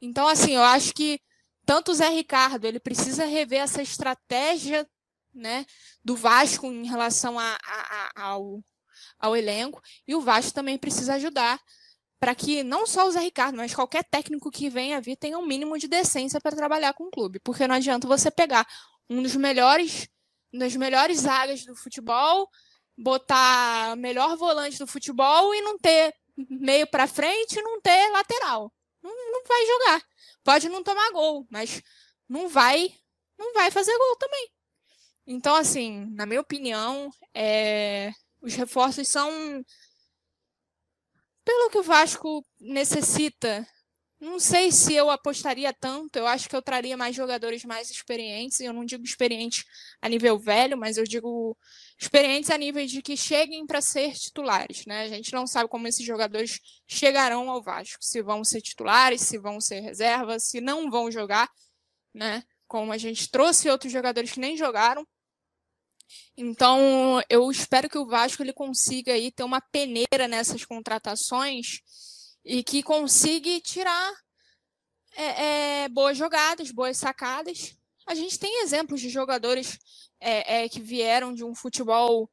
Então, assim, eu acho que tanto o Zé Ricardo, ele precisa rever essa estratégia né, do Vasco em relação a, a, a, ao, ao elenco, e o Vasco também precisa ajudar para que não só o Zé Ricardo, mas qualquer técnico que venha vir tenha um mínimo de decência para trabalhar com o clube, porque não adianta você pegar um dos melhores, das melhores zagas do futebol, botar melhor volante do futebol e não ter meio para frente e não ter lateral. Não, não vai jogar. Pode não tomar gol, mas não vai, não vai fazer gol também. Então, assim, na minha opinião, é, os reforços são pelo que o Vasco necessita. Não sei se eu apostaria tanto. Eu acho que eu traria mais jogadores mais experientes. Eu não digo experiente a nível velho, mas eu digo experientes a nível de que cheguem para ser titulares. Né? A gente não sabe como esses jogadores chegarão ao Vasco. Se vão ser titulares, se vão ser reservas, se não vão jogar. Né? Como a gente trouxe outros jogadores que nem jogaram. Então, eu espero que o Vasco ele consiga aí ter uma peneira nessas contratações e que consiga tirar é, é, boas jogadas, boas sacadas. A gente tem exemplos de jogadores é, é que vieram de um futebol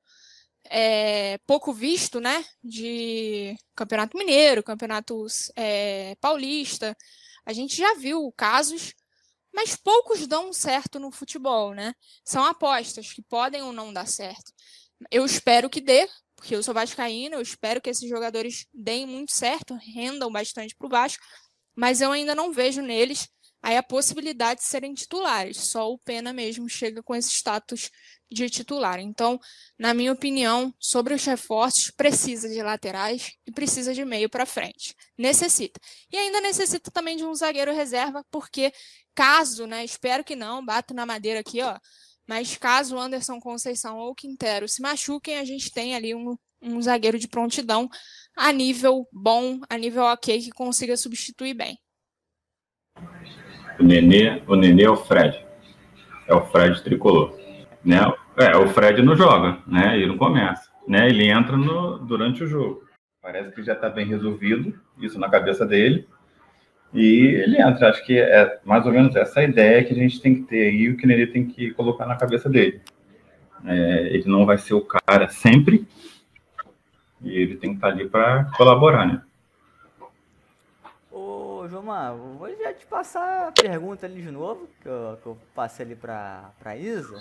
é, pouco visto, né? De Campeonato Mineiro, Campeonato é, Paulista. A gente já viu casos mas poucos dão certo no futebol, né? São apostas que podem ou não dar certo. Eu espero que dê, porque eu sou vascaína, eu espero que esses jogadores deem muito certo, rendam bastante para o Vasco, mas eu ainda não vejo neles aí a possibilidade de serem titulares. Só o Pena mesmo chega com esse status de titular. Então, na minha opinião, sobre os reforços, precisa de laterais e precisa de meio para frente. Necessita. E ainda necessita também de um zagueiro reserva, porque caso, né, espero que não, bato na madeira aqui, ó, mas caso Anderson Conceição ou Quintero se machuquem, a gente tem ali um, um zagueiro de prontidão a nível bom, a nível ok, que consiga substituir bem. O Nenê, o Nenê é o Fred. É o Fred tricolor né? É, o Fred não joga, né? Ele não começa, né? Ele entra no, durante o jogo. Parece que já está bem resolvido isso na cabeça dele. E ele entra. Acho que é mais ou menos essa ideia que a gente tem que ter aí, o que ele tem que colocar na cabeça dele. É, ele não vai ser o cara sempre, e ele tem que estar tá ali para colaborar, né? Ô, João, vou já te passar a pergunta ali de novo, que eu, que eu passei ali para a Isa.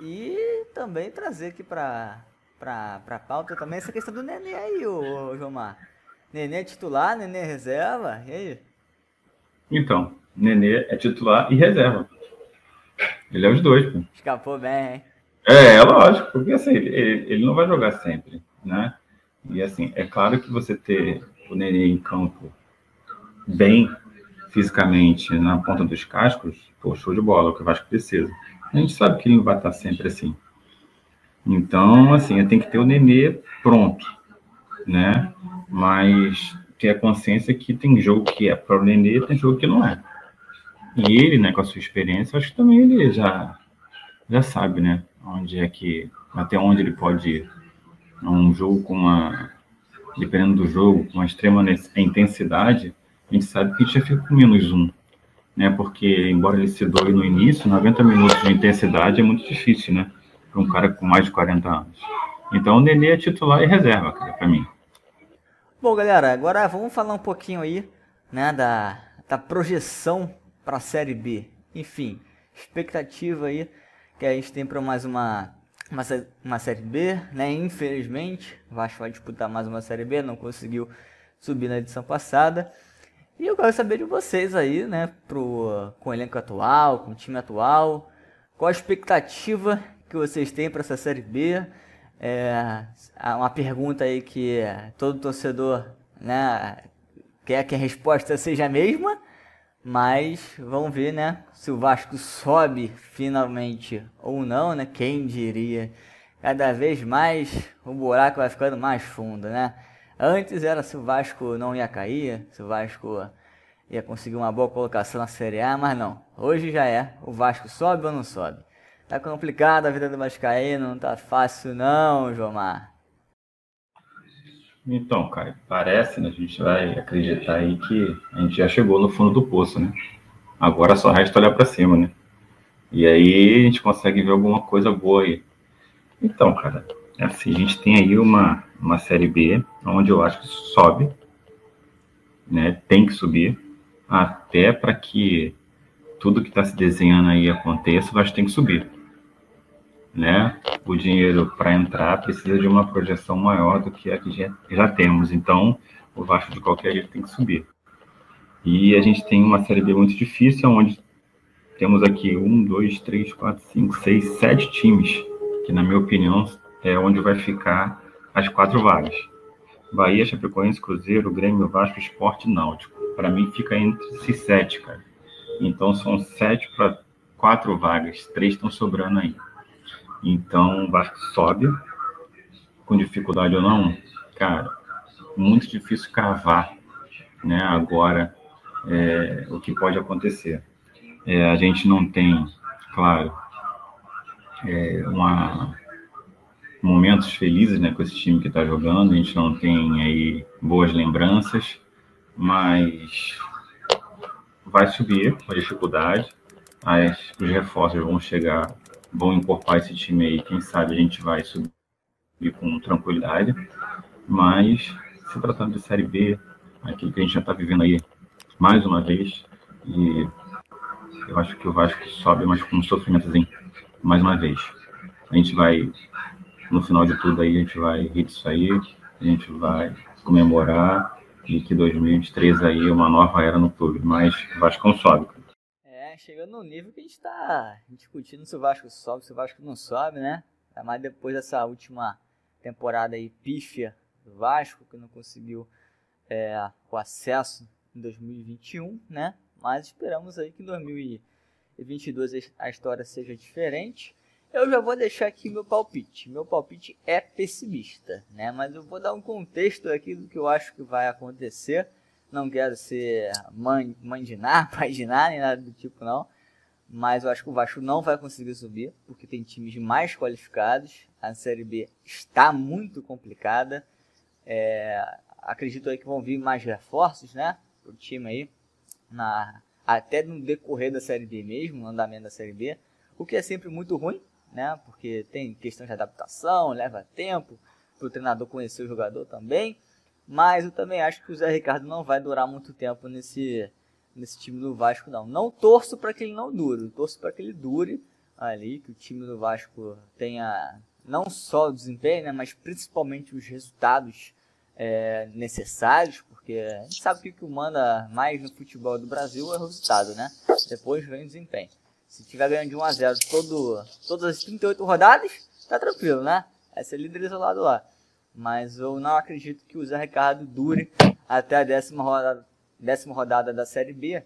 E também trazer aqui para para pauta também essa questão do Nenê aí, ô, Jomar. Nenê é titular, Nenê é reserva, e aí? Então, Nenê é titular e reserva. Ele é os dois, pô. Escapou bem, hein? É, é lógico, porque assim, ele, ele não vai jogar sempre, né? E assim, é claro que você ter o Nenê em campo bem fisicamente na ponta dos cascos, pô, show de bola, é o que o Vasco precisa. A gente sabe que ele não vai estar sempre assim. Então, assim, tenho que ter o Nenê pronto, né? Mas ter a consciência que tem jogo que é para o Nenê tem jogo que não é. E ele, né, com a sua experiência, acho que também ele já, já sabe, né? Onde é que, até onde ele pode ir. Um jogo com uma, dependendo do jogo, com uma extrema intensidade, a gente sabe que a gente já fica com menos um né? Porque, embora ele se doe no início, 90 minutos de intensidade é muito difícil, né? Para um cara com mais de 40 anos. Então, o Nenê é titular e reserva, para mim. Bom, galera, agora vamos falar um pouquinho aí, né, da, da projeção para a Série B. Enfim, expectativa aí que a gente tem para mais uma, uma, uma Série B, né? Infelizmente, o Vasco vai disputar mais uma Série B, não conseguiu subir na edição passada. E eu quero saber de vocês aí, né, pro, com o elenco atual, com o time atual, qual a expectativa que vocês têm para essa Série B? É uma pergunta aí que todo torcedor né, quer que a resposta seja a mesma, mas vamos ver né, se o Vasco sobe finalmente ou não, né? Quem diria? Cada vez mais o buraco vai ficando mais fundo, né? Antes era se o Vasco não ia cair, se o Vasco ia conseguir uma boa colocação na Série A, mas não. Hoje já é. O Vasco sobe ou não sobe? Tá complicado a vida do Vascaíno, não tá fácil não, Jomar. Então, cara, parece, né? A gente vai acreditar aí que a gente já chegou no fundo do poço, né? Agora só resta olhar para cima, né? E aí a gente consegue ver alguma coisa boa aí. Então, cara, assim, a gente tem aí uma, uma série B, onde eu acho que sobe, né? Tem que subir, até para que tudo que está se desenhando aí aconteça, o Vasco tem que subir. Né? O dinheiro para entrar precisa de uma projeção maior do que a que já, já temos. Então, o Vasco de qualquer jeito tem que subir. E a gente tem uma série B muito difícil, onde temos aqui um, dois, três, quatro, cinco, seis, sete times, que na minha opinião é onde vai ficar as quatro vagas. Bahia, Chapecoense, Cruzeiro, Grêmio, Vasco, Esporte Náutico. Para mim fica entre esses sete, cara. Então são sete para quatro vagas, três estão sobrando aí. Então o Vasco sobe, com dificuldade ou não, cara, muito difícil cavar, né? Agora é, o que pode acontecer. É, a gente não tem, claro, é, uma, momentos felizes né, com esse time que está jogando, a gente não tem aí boas lembranças, mas vai subir com dificuldade, as, os reforços vão chegar, vão incorporar esse time aí, quem sabe a gente vai subir com tranquilidade, mas se tratando de Série B, aquilo que a gente já está vivendo aí mais uma vez, e eu acho que o Vasco sobe, mas com sofrimentozinho, mais uma vez. A gente vai, no final de tudo aí, a gente vai rir disso aí, a gente vai comemorar, e que 2023 aí é uma nova era no clube, mas Vasco não sobe. É, chegando no nível que a gente está discutindo se o Vasco sobe, se o Vasco não sobe, né? Mais depois dessa última temporada aí pífia do Vasco, que não conseguiu é, o acesso em 2021, né? Mas esperamos aí que em 2022 a história seja diferente eu já vou deixar aqui meu palpite. Meu palpite é pessimista, né? Mas eu vou dar um contexto aqui do que eu acho que vai acontecer. Não quero ser pai de nada, nem nada do tipo não. Mas eu acho que o Vasco não vai conseguir subir, porque tem times mais qualificados. A Série B está muito complicada. É, acredito aí que vão vir mais reforços, né? Pro time aí. Na, até no decorrer da Série B mesmo, no andamento da Série B. O que é sempre muito ruim, né? Porque tem questão de adaptação, leva tempo para o treinador conhecer o jogador também. Mas eu também acho que o Zé Ricardo não vai durar muito tempo nesse, nesse time do Vasco, não. Não torço para que ele não dure, torço para que ele dure ali, que o time do Vasco tenha não só o desempenho, né, mas principalmente os resultados é, necessários, porque a gente sabe que o que manda mais no futebol do Brasil é o resultado, né? Depois vem o desempenho. Se tiver ganhando de 1 a 0 todo, todas as 38 rodadas, tá tranquilo, né? Vai ser líder isolado lá. Mas eu não acredito que o Zé Ricardo dure até a décima rodada, décima rodada da Série B.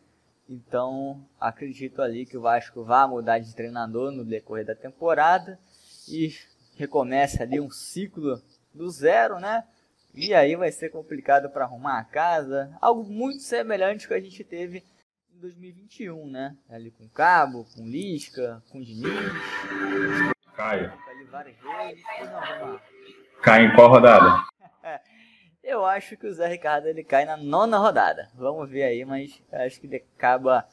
Então, acredito ali que o Vasco vai mudar de treinador no decorrer da temporada e recomece ali um ciclo do zero, né? E aí vai ser complicado para arrumar a casa, algo muito semelhante que a gente teve 2021, né? Ali com Cabo, com Lisca, com Diniz. Caio. Não, Cai em qual rodada? <laughs> Eu acho que o Zé Ricardo ele cai na nona rodada. Vamos ver aí, mas acho que ele acaba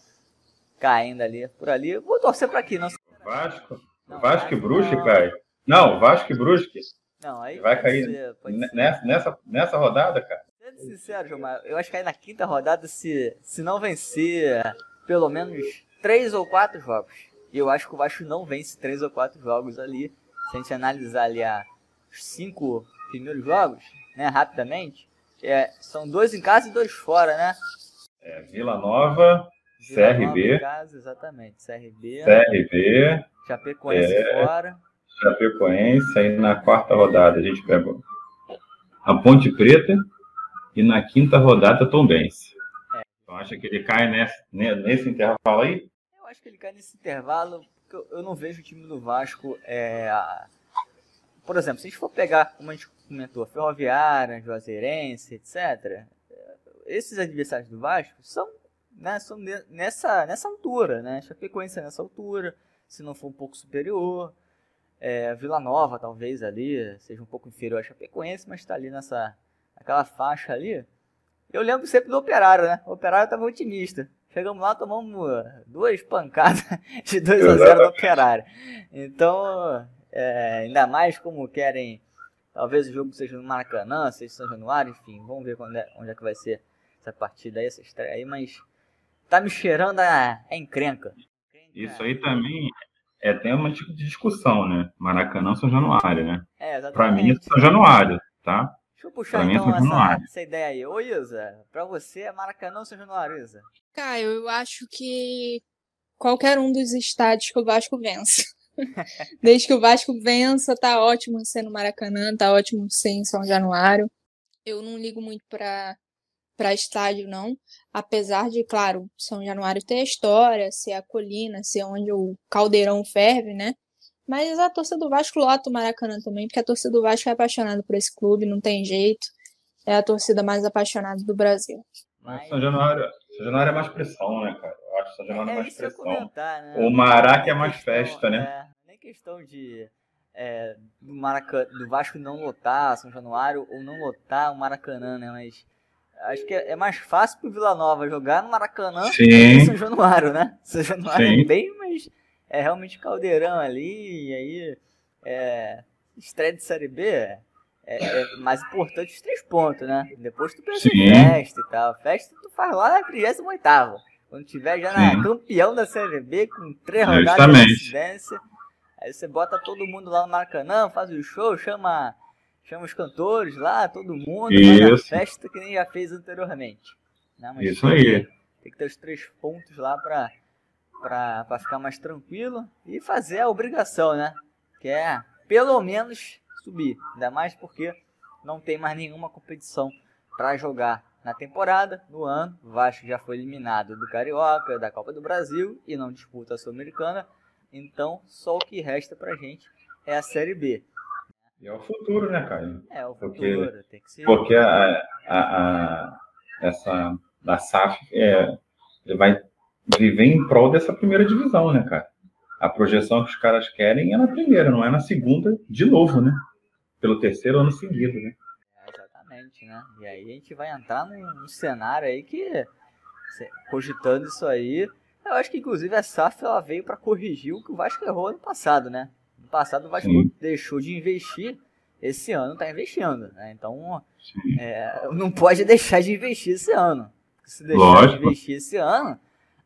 caindo ali por ali. Vou torcer para aqui, não. Vasco? Não, Vasco e Brusque, cai. Não, Vasco e Brusque. Não, aí vai cair ser, nessa, nessa, nessa rodada, cara. Sendo sincero, Gilmar, eu acho que aí na quinta rodada, se, se não vencer pelo menos três ou quatro jogos, eu acho que o Vasco não vence três ou quatro jogos ali, se a gente analisar ali os cinco primeiros jogos, né, rapidamente, é, são dois em casa e dois fora, né? É, Vila Nova, Vila CRB. Nova casa, exatamente, CRB. CRB. Chapecoense é, fora. Chapecoense, aí na quarta rodada a gente pega a Ponte Preta e na quinta rodada Tombense. É. Então acha que ele cai nesse, nesse intervalo aí? Eu acho que ele cai nesse intervalo, porque eu não vejo o time do Vasco. É, por exemplo, se a gente for pegar, como a gente comentou, Ferroviária, Juazeirense, etc., esses adversários do Vasco são, né, são nessa, nessa altura, né? Chapecoense é nessa altura, se não for um pouco superior. É, Vila Nova, talvez, ali, seja um pouco inferior a Chapecoense, mas está ali nessa aquela faixa ali. Eu lembro sempre do Operário, né? O Operário estava otimista. Chegamos lá, tomamos duas pancadas <laughs> de 2 a 0 do Operário. Então, é, ainda mais como querem, talvez o jogo seja no Maracanã, seja em São Januário, enfim, vamos ver onde é, onde é que vai ser essa partida aí, essa estreia aí, mas tá me cheirando a, a encrenca. Isso aí também é tema de discussão, né? Maracanã São Januário, né? É, exatamente. Pra mim é São Januário, tá? Deixa eu puxar pra então essa, essa, ideia aí. Ô Isa, pra você é Maracanã ou São Januário, Isa? Caio, eu acho que qualquer um dos estádios que o Vasco vença. <laughs> Desde que o Vasco vença, tá ótimo ser no Maracanã, tá ótimo ser em São Januário. Eu não ligo muito pra, pra estádio, não. Apesar de, claro, São Januário ter a história, ser a colina, ser onde o caldeirão ferve, né? Mas a torcida do Vasco lota o Maracanã também, porque a torcida do Vasco é apaixonada por esse clube, não tem jeito. É a torcida mais apaixonada do Brasil. Mas... São Januário, São Januário é mais pressão, né, cara? Eu acho São Januário é, é mais pressão. Comentar, né? O Maraca é mais questão, festa, né? É, nem questão de é, do, Maracanã, do Vasco não lotar São Januário ou não lotar o Maracanã, né? Mas acho que é, é mais fácil pro Vila Nova jogar no Maracanã Sim. que São Januário, né? São Januário Sim. é bem mais é realmente caldeirão ali, e aí é, estreia de Série B é, é, mais importante os três pontos, né? Depois tu pensa em festa e tal. Festa tu faz lá na 38 Quando tiver já na campeão da Série B, com três rodadas de incidência, aí você bota todo mundo lá no Maracanã, faz o show, chama, chama os cantores lá, todo mundo, faz a festa que nem já fez anteriormente. Né? Isso aí. Tem que ter os três pontos lá pra para ficar mais tranquilo e fazer a obrigação, né? Que é pelo menos subir, ainda mais porque não tem mais nenhuma competição para jogar na temporada, no ano. O Vasco já foi eliminado do Carioca, da Copa do Brasil e não disputa a Sul-Americana. Então, só o que resta pra gente é a Série B. E é o futuro, né, Caio? É, o futuro, porque, tem que ser. Porque a, a, a essa da SAF é, vai viver em prol dessa primeira divisão, né, cara? A projeção que os caras querem é na primeira, não é na segunda, de novo, né? Pelo terceiro ano seguido, né? É, exatamente, né? E aí a gente vai entrar num, num cenário aí que, cogitando isso aí, eu acho que inclusive a SAF ela veio para corrigir o que o Vasco errou ano passado, né? No passado o Vasco Sim. deixou de investir, esse ano está investindo, né? Então é, não pode <laughs> deixar de investir esse ano. Se deixar Lógico. de investir esse ano,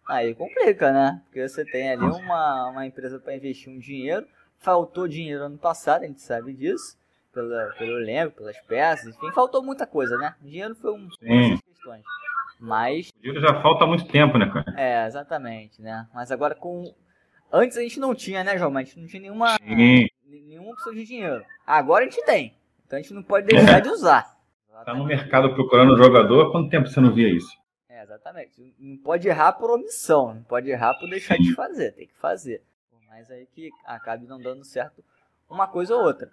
Aí complica, né? Porque você tem ali uma, uma empresa para investir um dinheiro, faltou dinheiro ano passado, a gente sabe disso, pela, pelo elenco, pelas peças, enfim, faltou muita coisa, né? O dinheiro foi um, uma das questões. Mas. O dinheiro já falta muito tempo, né, cara? É, exatamente, né? Mas agora com. Antes a gente não tinha, né, João? Mas a gente não tinha nenhuma, Sim. nenhuma opção de dinheiro. Agora a gente tem. Então a gente não pode deixar é. de usar. Tá no mercado procurando jogador, há quanto tempo você não via isso? Exatamente. Não pode errar por omissão, não pode errar por deixar de fazer, tem que fazer. Por mais aí que acabe não dando certo uma coisa ou outra.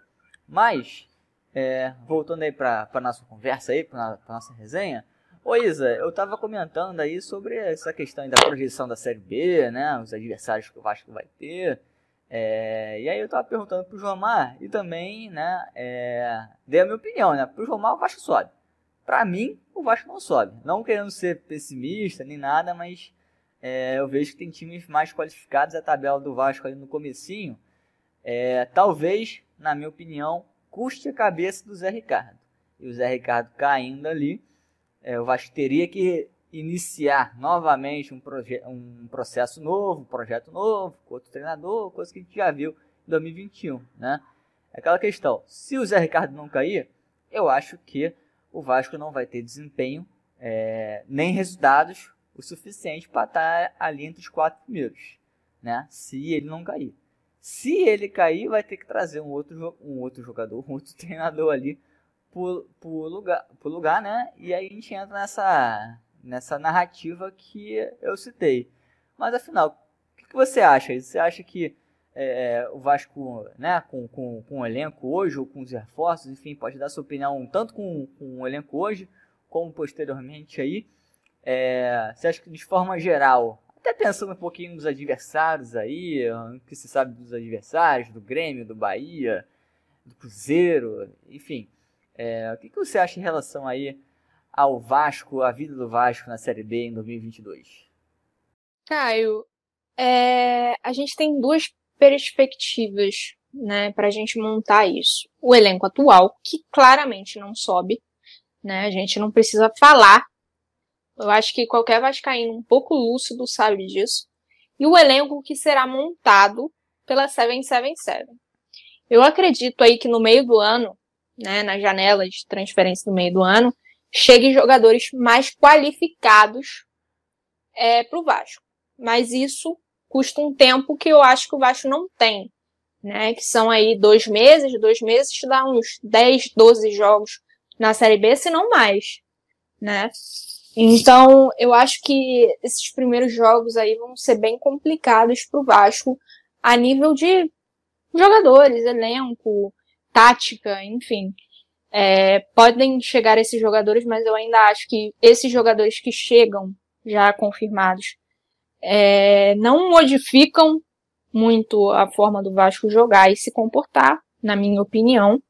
Mas, é, voltando aí para a nossa conversa aí, para nossa resenha, Ô Isa, eu tava comentando aí sobre essa questão da projeção da Série B, né, os adversários que o Vasco vai ter, é, e aí eu tava perguntando pro João Mar e também, né, é, dei a minha opinião, né, pro João Mar o Vasco sobe. Para mim, o Vasco não sobe. Não querendo ser pessimista nem nada, mas é, eu vejo que tem times mais qualificados. A tabela do Vasco ali no comecinho, é, talvez, na minha opinião, custe a cabeça do Zé Ricardo. E o Zé Ricardo caindo ali, é, o Vasco teria que iniciar novamente um, um processo novo, um projeto novo, com outro treinador, coisa que a gente já viu em 2021, né? É aquela questão, se o Zé Ricardo não cair, eu acho que o Vasco não vai ter desempenho é, nem resultados o suficiente para estar ali entre os quatro primeiros, né? Se ele não cair. Se ele cair, vai ter que trazer um outro, um outro jogador, um outro <laughs> treinador ali por, por, lugar, por lugar, né? E aí a gente entra nessa, nessa narrativa que eu citei. Mas afinal, o que você acha? Você acha que é, o Vasco, né, com, com, com o elenco hoje, ou com os reforços, enfim, pode dar sua opinião tanto com, com o elenco hoje, como posteriormente aí. É, você acha que de forma geral, até pensando um pouquinho nos adversários aí, o que se sabe dos adversários, do Grêmio, do Bahia, do Cruzeiro, enfim. É, o que, que você acha em relação aí ao Vasco, a vida do Vasco na Série B em 2022? Caio, é, a gente tem duas perspectivas, né, para a gente montar isso. O elenco atual, que claramente não sobe, né, a gente não precisa falar. Eu acho que qualquer vascaíno um pouco lúcido sabe disso. E o elenco que será montado pela 777. Eu acredito aí que no meio do ano, né, na janela de transferência do meio do ano, cheguem jogadores mais qualificados é, para o Vasco. Mas isso custa um tempo que eu acho que o Vasco não tem, né? Que são aí dois meses, dois meses dá uns 10, 12 jogos na Série B, se não mais, né? Então, eu acho que esses primeiros jogos aí vão ser bem complicados para o Vasco a nível de jogadores, elenco, tática, enfim. É, podem chegar esses jogadores, mas eu ainda acho que esses jogadores que chegam já confirmados é, não modificam muito a forma do Vasco jogar e se comportar, na minha opinião.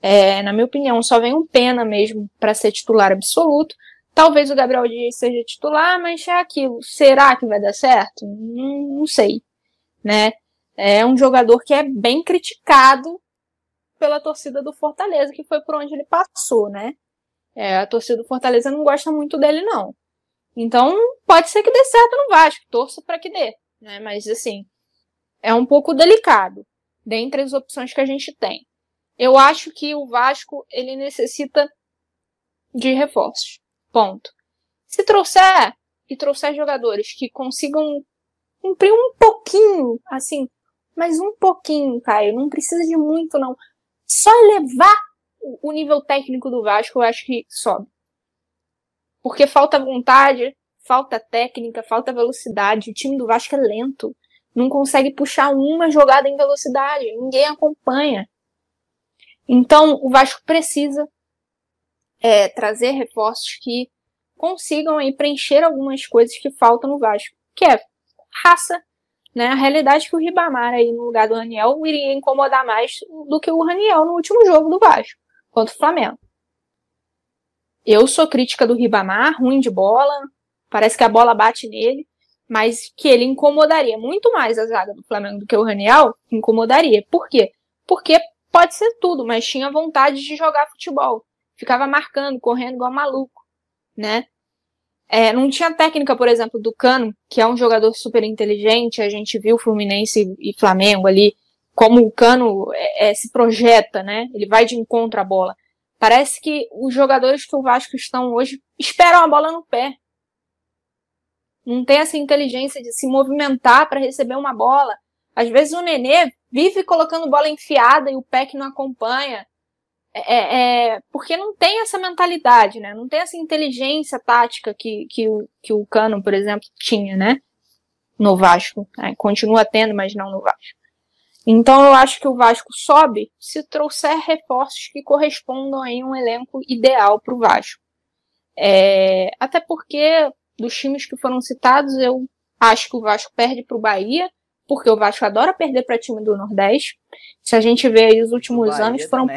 É, na minha opinião, só vem um pena mesmo para ser titular absoluto. Talvez o Gabriel Dias seja titular, mas é aquilo. Será que vai dar certo? Não, não sei, né? É um jogador que é bem criticado pela torcida do Fortaleza, que foi por onde ele passou, né? É, a torcida do Fortaleza não gosta muito dele, não. Então, pode ser que dê certo no Vasco, torço para que dê, né? Mas assim, é um pouco delicado dentre as opções que a gente tem. Eu acho que o Vasco ele necessita de reforços. Ponto. Se trouxer e trouxer jogadores que consigam cumprir um pouquinho, assim, mas um pouquinho, Caio, não precisa de muito não. Só elevar o nível técnico do Vasco, eu acho que sobe. Porque falta vontade, falta técnica, falta velocidade. O time do Vasco é lento. Não consegue puxar uma jogada em velocidade. Ninguém acompanha. Então, o Vasco precisa é, trazer reforços que consigam aí preencher algumas coisas que faltam no Vasco, que é raça, né? A realidade é que o Ribamar aí no lugar do Raniel iria incomodar mais do que o Raniel no último jogo do Vasco contra o Flamengo. Eu sou crítica do Ribamar, ruim de bola, parece que a bola bate nele, mas que ele incomodaria muito mais a zaga do Flamengo do que o Raniel, incomodaria. Por quê? Porque pode ser tudo, mas tinha vontade de jogar futebol. Ficava marcando, correndo igual maluco, né? É, não tinha técnica, por exemplo, do Cano, que é um jogador super inteligente. A gente viu Fluminense e Flamengo ali, como o Cano é, é, se projeta, né? Ele vai de encontro à bola. Parece que os jogadores que o Vasco estão hoje esperam a bola no pé. Não tem essa inteligência de se movimentar para receber uma bola. Às vezes o Nenê vive colocando bola enfiada e o pé que não acompanha. É, é, é, porque não tem essa mentalidade, né? Não tem essa inteligência tática que, que, o, que o Cano, por exemplo, tinha, né? No Vasco. Né? Continua tendo, mas não no Vasco. Então eu acho que o Vasco sobe se trouxer reforços que correspondam a um elenco ideal para o Vasco. É, até porque dos times que foram citados, eu acho que o Vasco perde para o Bahia, porque o Vasco adora perder para time do Nordeste. Se a gente vê aí os últimos anos foram. <laughs>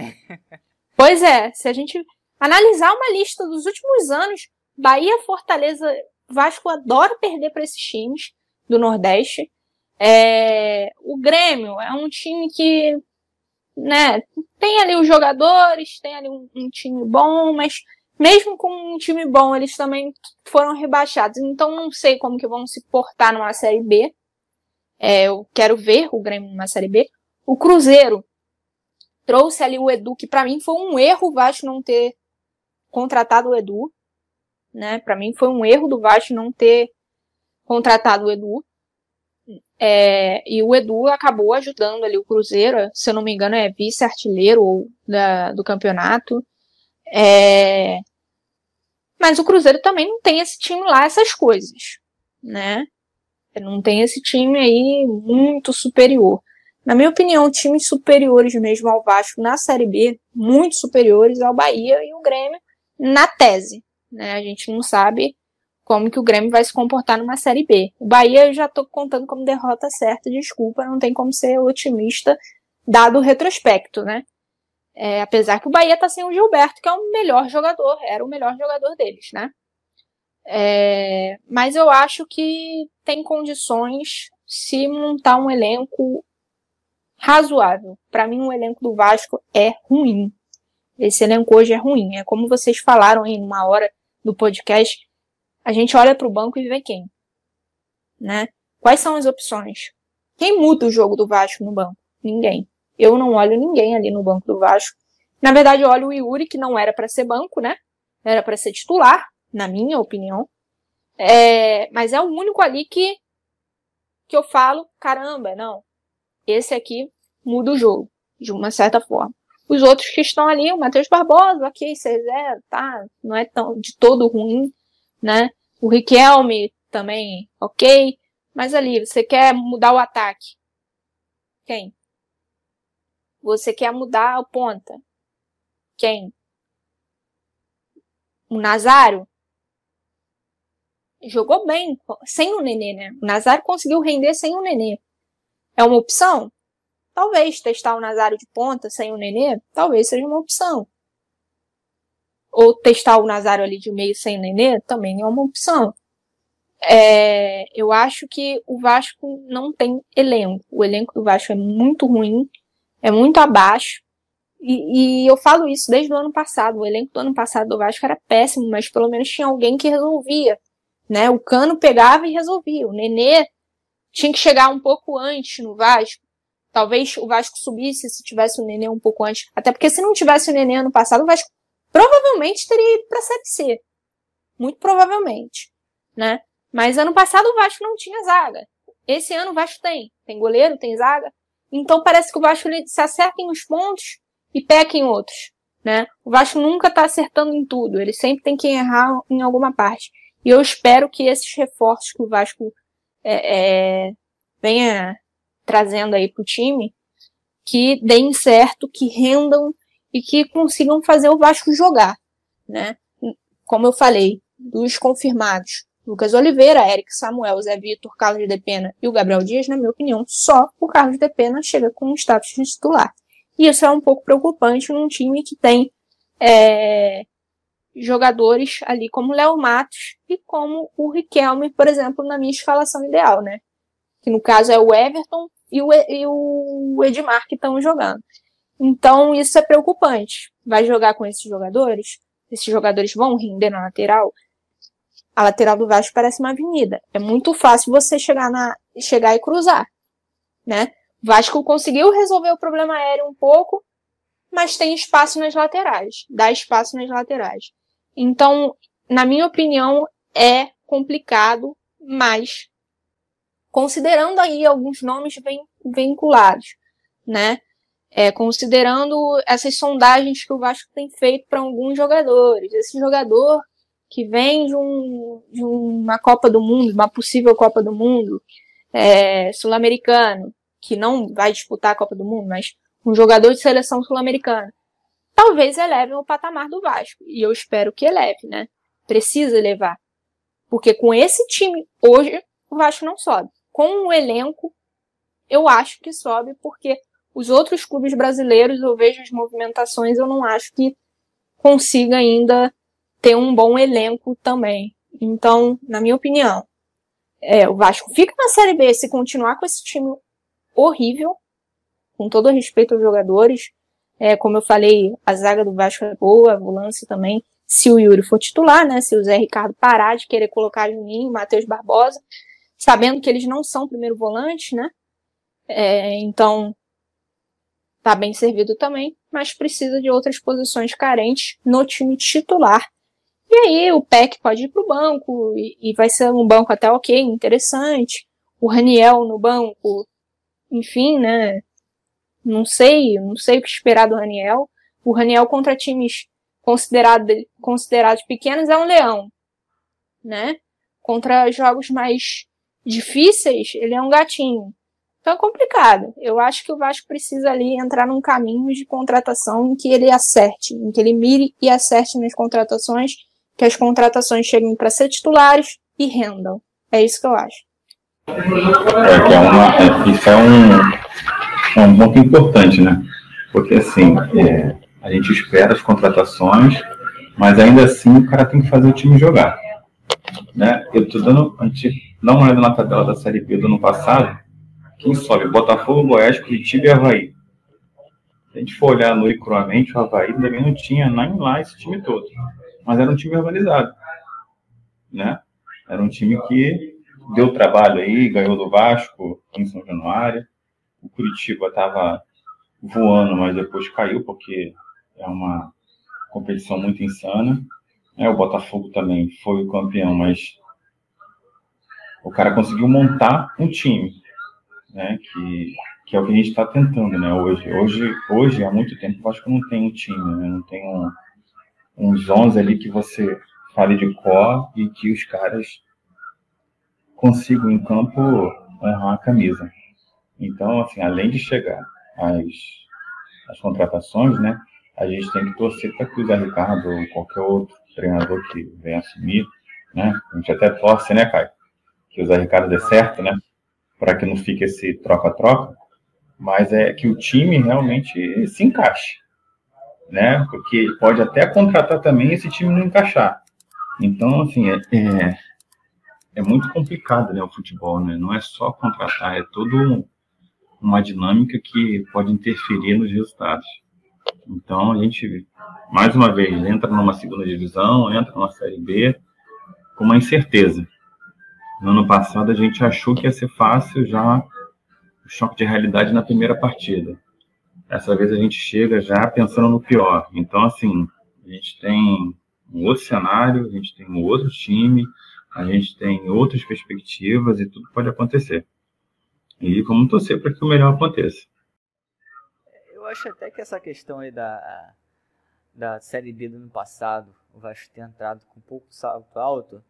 Pois é, se a gente analisar uma lista dos últimos anos, Bahia, Fortaleza, Vasco adora perder para esses times do Nordeste. É, o Grêmio é um time que, né, tem ali os jogadores, tem ali um, um, time bom, mas mesmo com um time bom, eles também foram rebaixados. Então não sei como que vão se portar numa Série B. É, eu quero ver o Grêmio numa Série B. O Cruzeiro trouxe ali o Edu, que para mim foi um erro o Vasco não ter contratado o Edu, né? Para mim foi um erro do Vasco não ter contratado o Edu. É, e o Edu acabou ajudando ali o Cruzeiro, se eu não me engano é vice-artilheiro do campeonato. É, mas o Cruzeiro também não tem esse time lá, essas coisas, né? Não tem esse time aí muito superior. Na minha opinião, times superiores mesmo ao Vasco na Série B, muito superiores ao Bahia e o Grêmio, na tese. Né? A gente não sabe como que o Grêmio vai se comportar numa Série B. O Bahia eu já estou contando como derrota certa, desculpa, não tem como ser otimista dado o retrospecto, né? É, apesar que o Bahia tá sem o Gilberto, que é o melhor jogador, era o melhor jogador deles, né? É, mas eu acho que tem condições se montar um elenco razoável. Para mim, o elenco do Vasco é ruim. Esse elenco hoje é ruim. É como vocês falaram aí numa hora do podcast. A gente olha para o banco e vê quem, né? Quais são as opções? Quem muda o jogo do Vasco no banco? Ninguém. Eu não olho ninguém ali no banco do Vasco. Na verdade, eu olho o Yuri, que não era para ser banco, né? Era para ser titular, na minha opinião. É, mas é o único ali que, que eu falo, caramba, não. Esse aqui muda o jogo, de uma certa forma. Os outros que estão ali, o Matheus Barbosa, ok, C0, tá, não é tão de todo ruim, né? O Riquelme também, ok. Mas ali, você quer mudar o ataque. Quem? Você quer mudar o ponta. Quem? O Nazário? Jogou bem sem o Nenê, né? O Nazário conseguiu render sem o Nenê. É uma opção? Talvez testar o Nazário de ponta sem o Nenê, talvez seja uma opção. Ou testar o Nazário ali de meio sem Nenê, também é uma opção. É, eu acho que o Vasco não tem elenco. O elenco do Vasco é muito ruim é muito abaixo. E, e, eu falo isso desde o ano passado. O elenco do ano passado do Vasco era péssimo, mas pelo menos tinha alguém que resolvia. Né? O Cano pegava e resolvia. O Nenê tinha que chegar um pouco antes no Vasco. Talvez o Vasco subisse se tivesse o Nenê um pouco antes. Até porque se não tivesse o Nenê ano passado, o Vasco provavelmente teria ido para a Série C. Muito provavelmente. Né? Mas ano passado o Vasco não tinha zaga. Esse ano o Vasco tem. Tem goleiro, tem zaga. Então parece que o Vasco se acerta em uns pontos e peca em outros. Né? O Vasco nunca está acertando em tudo, ele sempre tem que errar em alguma parte. E eu espero que esses reforços que o Vasco é, é, venha trazendo aí para o time, que deem certo, que rendam e que consigam fazer o Vasco jogar. Né? Como eu falei, dos confirmados, Lucas Oliveira, Eric Samuel, Zé Vitor, Carlos de Pena e o Gabriel Dias, na minha opinião, só o Carlos de Pena chega com o status de titular. E isso é um pouco preocupante num time que tem é, jogadores ali como Léo Matos e como o Riquelme, por exemplo, na minha escalação ideal, né? Que no caso é o Everton e o, e o Edmar que estão jogando. Então isso é preocupante. Vai jogar com esses jogadores? Esses jogadores vão render na lateral? a lateral do Vasco parece uma avenida. É muito fácil você chegar, na, chegar e cruzar, né? Vasco conseguiu resolver o problema aéreo um pouco, mas tem espaço nas laterais, dá espaço nas laterais. Então, na minha opinião, é complicado, mas considerando aí alguns nomes vinculados, né? É, considerando essas sondagens que o Vasco tem feito para alguns jogadores. Esse jogador que vem de, um, de uma Copa do Mundo, uma possível Copa do Mundo é, sul-americano, que não vai disputar a Copa do Mundo, mas um jogador de seleção sul-americana, talvez eleve o patamar do Vasco. E eu espero que eleve, né? Precisa elevar. Porque com esse time, hoje, o Vasco não sobe. Com o elenco, eu acho que sobe, porque os outros clubes brasileiros, eu vejo as movimentações, eu não acho que consiga ainda ter um bom elenco também. Então, na minha opinião, é, o Vasco fica na Série B se continuar com esse time horrível, com todo respeito aos jogadores. É, como eu falei, a zaga do Vasco é boa, a volância também. Se o Yuri for titular, né? Se o Zé Ricardo parar de querer colocar Juninho, Matheus Barbosa, sabendo que eles não são primeiro volante, né? É, então, tá bem servido também, mas precisa de outras posições carentes no time titular. E aí o PEC pode ir para o banco e, e, vai ser um banco até ok, interessante. O Raniel no banco, enfim, né? Não sei, não sei o que esperar do Raniel. O Raniel contra times considerado, considerados pequenos é um leão, né? Contra jogos mais difíceis, ele é um gatinho. Então é complicado. Eu acho que o Vasco precisa ali entrar num caminho de contratação em que ele acerte, em que ele mire e acerte nas contratações, que as contratações cheguem para ser titulares e rendam. É isso que eu acho. É, é uma, é, isso é um, é um ponto importante, né? Porque assim, é, a gente espera as contratações, mas ainda assim o cara tem que fazer o time jogar. Né? Eu tô dando, a gente dá uma olhada na tabela da Série B do ano passado, quem sobe? Botafogo, Goiás, Curitiba e Havaí. Se a gente for olhar no cruamente, o Havaí também não tinha nem lá esse time todo. Mas era um time organizado. Né? Era um time que deu trabalho aí, ganhou do Vasco em São Januário. O Curitiba estava voando, mas depois caiu, porque é uma competição muito insana. É, o Botafogo também foi o campeão, mas o cara conseguiu montar um time né? Que, que é o que a gente está tentando, né? Hoje, hoje, hoje há muito tempo, acho que não tem um time, né? Não tem um, uns 11 ali que você fale de cor e que os caras consigam em campo honrar a camisa. Então, assim, além de chegar às, às contratações, né? A gente tem que torcer para que o Zé Ricardo ou qualquer outro treinador que venha assumir, né? A gente até torce, né, Caio? Que o Zé Ricardo dê certo, né? Para que não fique esse troca-troca, mas é que o time realmente se encaixe, né? Porque pode até contratar também esse time não encaixar. Então, assim, é, é, é muito complicado, né, o futebol, né? Não é só contratar, é toda uma dinâmica que pode interferir nos resultados. Então, a gente, mais uma vez, entra numa segunda divisão, entra numa Série B com uma incerteza. No ano passado a gente achou que ia ser fácil já o choque de realidade na primeira partida. Dessa vez a gente chega já pensando no pior. Então, assim, a gente tem um outro cenário, a gente tem um outro time, a gente tem outras perspectivas e tudo pode acontecer. E vamos torcer para que o melhor aconteça. Eu acho até que essa questão aí da, da Série B do ano passado, o Vasco ter entrado com pouco salto alto,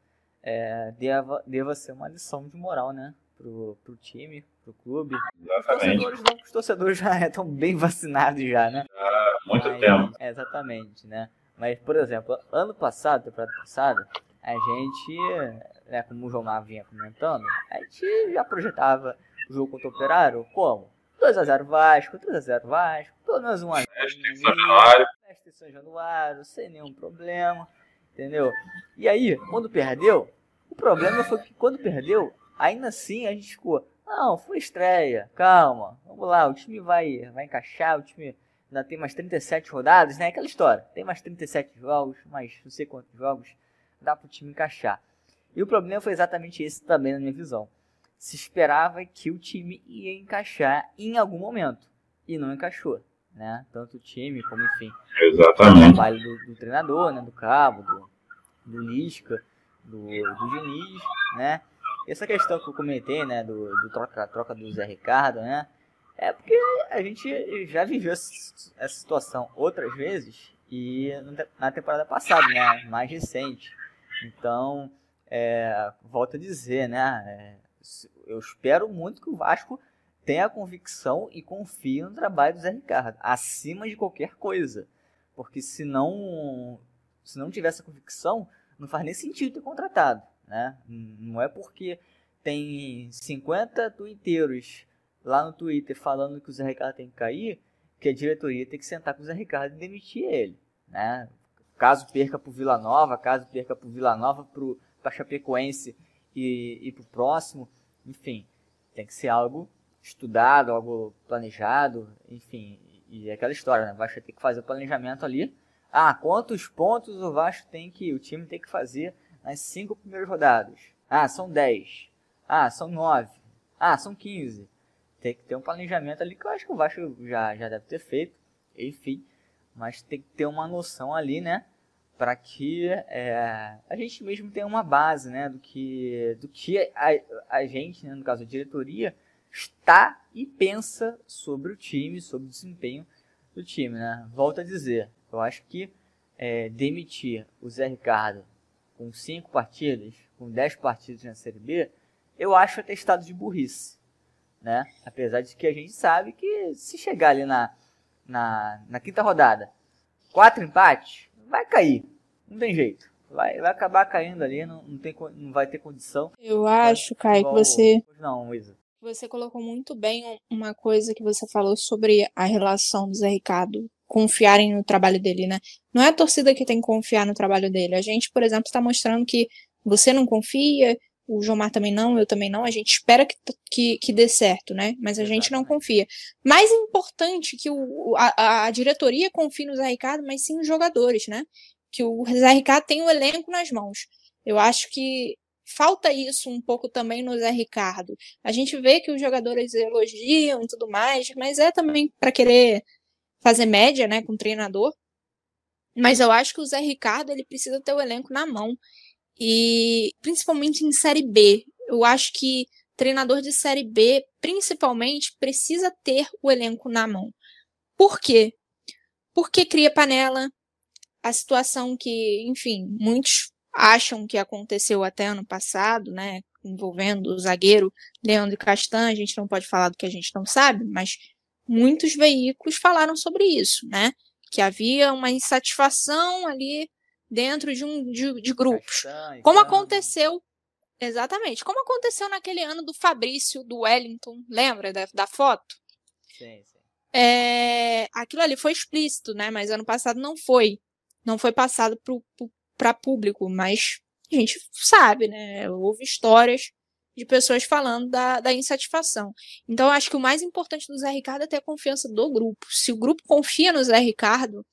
é, deva, deva ser uma lição de moral, né? Pro, pro time, pro clube. Exatamente. Os torcedores não, os torcedores já <laughs> estão bem vacinados já, né? Há muito Mas, tempo. É, exatamente, né? Mas, por exemplo, ano passado, temporada passada, a gente, né, como o João Mar vinha comentando, a gente já projetava o jogo contra o Operário como? 2x0 Vasco, 3x0 Vasco, pelo menos 1x0 São Januário. São Januário, sem nenhum problema, entendeu? E aí, quando perdeu, problema foi que quando perdeu, ainda assim a gente ficou, não, foi estreia, calma, vamos lá, o time vai, vai encaixar, o time ainda tem mais 37 rodadas, né? Aquela história, tem mais 37 jogos, mais não sei quantos jogos, dá para o time encaixar. E o problema foi exatamente esse também na minha visão. Se esperava que o time ia encaixar em algum momento, e não encaixou. Né? Tanto o time como, enfim, Exatamente. o trabalho do, do treinador, né? do Cabo, do, do Lisca, do, do Diniz, né? Essa questão que eu comentei, né, do, do troca, troca do Zé Ricardo, né? É porque a gente já viveu essa situação outras vezes e na temporada passada, né, mais recente. Então, é, volto a dizer, né, é, eu espero muito que o Vasco tenha convicção e confie no trabalho do Zé Ricardo, acima de qualquer coisa. Porque se não, se não tivesse a convicção, não faz nem sentido ter contratado, né? Não é porque tem 50 twitteiros lá no Twitter falando que o Zé Ricardo tem que cair, que a diretoria tem que sentar com o Zé Ricardo e demitir ele, né? Caso perca para o Vila Nova, caso perca para o Vila Nova, para Chapecoense e, e para o próximo, enfim, tem que ser algo estudado, algo planejado, enfim, e é aquela história, né? Vai ter que fazer o planejamento ali ah, quantos pontos o Vasco tem que, o time tem que fazer nas cinco primeiras rodadas? Ah, são 10. Ah, são 9. Ah, são 15. Tem que ter um planejamento ali que eu acho que o Vasco já, já deve ter feito, enfim. Mas tem que ter uma noção ali, né? Para que é, a gente mesmo tenha uma base, né? Do que, do que a, a gente, né, no caso a diretoria, está e pensa sobre o time, sobre o desempenho do time, né? Volto a dizer, eu acho que é, demitir o Zé Ricardo com cinco partidas, com 10 partidas na Série B, eu acho atestado de burrice. Né? Apesar de que a gente sabe que se chegar ali na, na, na quinta rodada, quatro empates, vai cair. Não tem jeito. Vai, vai acabar caindo ali, não, não, tem, não vai ter condição. Eu acho, Caio, que você. Não, Isa. Você colocou muito bem uma coisa que você falou sobre a relação do Zé Ricardo confiarem no trabalho dele, né? Não é a torcida que tem que confiar no trabalho dele. A gente, por exemplo, está mostrando que você não confia, o Jomar também não, eu também não. A gente espera que, que, que dê certo, né? Mas a gente não confia. Mais importante que o, a, a diretoria confie no Zé Ricardo, mas sim os jogadores, né? Que o Zé Ricardo tem o elenco nas mãos. Eu acho que falta isso um pouco também no Zé Ricardo. A gente vê que os jogadores elogiam e tudo mais, mas é também para querer fazer média, né, com o treinador. Mas eu acho que o Zé Ricardo ele precisa ter o elenco na mão. E principalmente em Série B. Eu acho que treinador de Série B, principalmente, precisa ter o elenco na mão. Por quê? Porque cria panela. A situação que, enfim, muitos acham que aconteceu até ano passado, né? Envolvendo o zagueiro Leandro Castan, a gente não pode falar do que a gente não sabe, mas muitos veículos falaram sobre isso, né? Que havia uma insatisfação ali dentro de um de, de grupos. Como aconteceu exatamente, como aconteceu naquele ano do Fabrício do Wellington, lembra da, da foto? Sim, sim. É, aquilo ali foi explícito, né? Mas ano passado não foi, não foi passado para público, mas a gente sabe, né? Houve histórias de pessoas falando da, da insatisfação. Então, acho que o mais importante do Zé Ricardo é ter a confiança do grupo. Se o grupo confia no Zé Ricardo,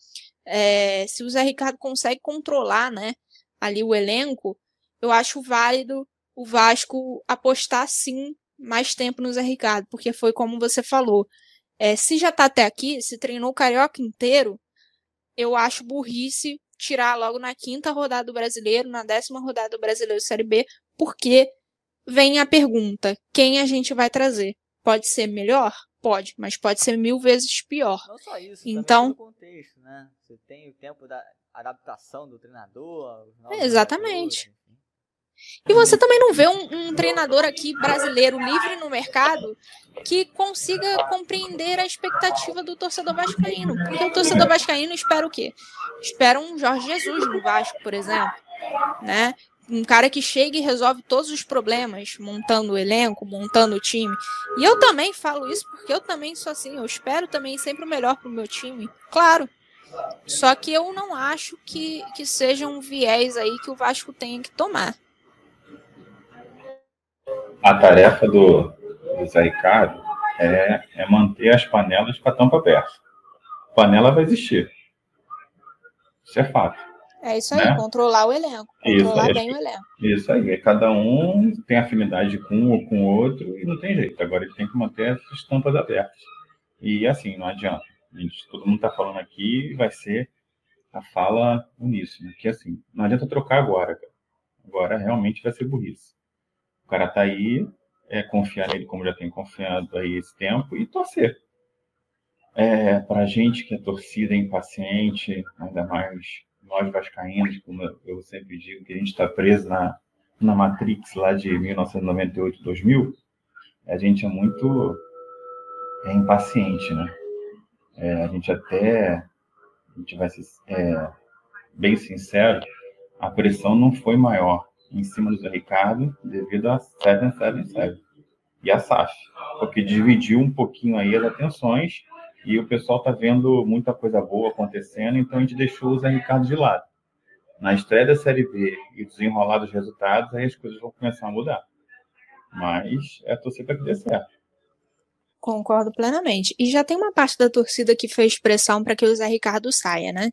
é, se o Zé Ricardo consegue controlar né, ali o elenco, eu acho válido o Vasco apostar sim mais tempo no Zé Ricardo, porque foi como você falou. É, se já tá até aqui, se treinou o Carioca inteiro, eu acho burrice tirar logo na quinta rodada do brasileiro, na décima rodada do brasileiro Série B, porque vem a pergunta: quem a gente vai trazer? Pode ser melhor? Pode, mas pode ser mil vezes pior. Não só isso, então, contexto, né? Você tem o tempo da adaptação do treinador. Exatamente. E você também não vê um, um, treinador aqui brasileiro livre no mercado que consiga compreender a expectativa do torcedor vascaíno. Porque o torcedor vascaíno espera o quê? Espera um Jorge Jesus no Vasco, por exemplo. Né? Um cara que chega e resolve todos os problemas, montando o elenco, montando o time. E eu também falo isso porque eu também sou assim, eu espero também sempre o melhor pro meu time, claro. Só que eu não acho que, que seja um viés aí que o Vasco tenha que tomar. A tarefa do, do Zé Ricardo é, é manter as panelas com a tampa aberta. Panela vai existir. Isso é fato. É isso aí, né? controlar o elenco, controlar isso, bem o elenco. Isso aí, cada um tem afinidade com um ou com o outro e não tem jeito. Agora ele tem que manter as tampas abertas. E assim, não adianta. Gente, todo mundo está falando aqui vai ser a fala uníssona. Que assim, não adianta trocar agora, cara. Agora realmente vai ser burrice. O cara tá aí, é confiar nele como já tem confiado aí esse tempo e torcer. É, para gente que é torcida, é impaciente, ainda mais nós vascaínos, como eu sempre digo, que a gente está preso na, na Matrix lá de 1998, 2000, a gente é muito é, impaciente, né? É, a gente até, a gente vai ser é, bem sincero, a pressão não foi maior em cima do Zé Ricardo devido a 777 e a SAF, porque dividiu um pouquinho aí as atenções e o pessoal está vendo muita coisa boa acontecendo, então a gente deixou o Zé Ricardo de lado. Na estreia da Série B e desenrolar dos resultados, aí as coisas vão começar a mudar. Mas é torcer para que dê certo. Concordo plenamente. E já tem uma parte da torcida que fez pressão para que o Zé Ricardo saia, né?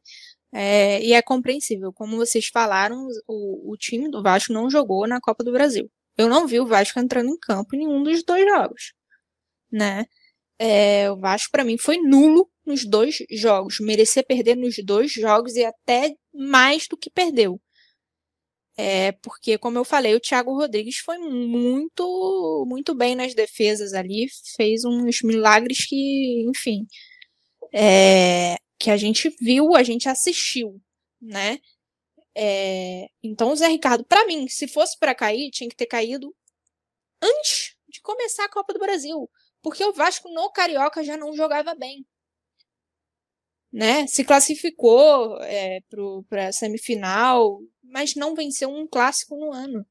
É, e é compreensível. Como vocês falaram, o, o time do Vasco não jogou na Copa do Brasil. Eu não vi o Vasco entrando em campo em nenhum dos dois jogos. né? É, o Vasco, para mim, foi nulo nos dois jogos. Merecia perder nos dois jogos e até mais do que perdeu. É, porque, como eu falei, o Thiago Rodrigues foi muito, muito bem nas defesas ali, fez uns milagres que, enfim, é, que a gente viu, a gente assistiu, né? É, então, o Zé Ricardo, para mim, se fosse para cair, tinha que ter caído antes de começar a Copa do Brasil. Porque o Vasco no Carioca já não jogava bem. Né? Se classificou é, para a semifinal, mas não venceu um clássico no ano.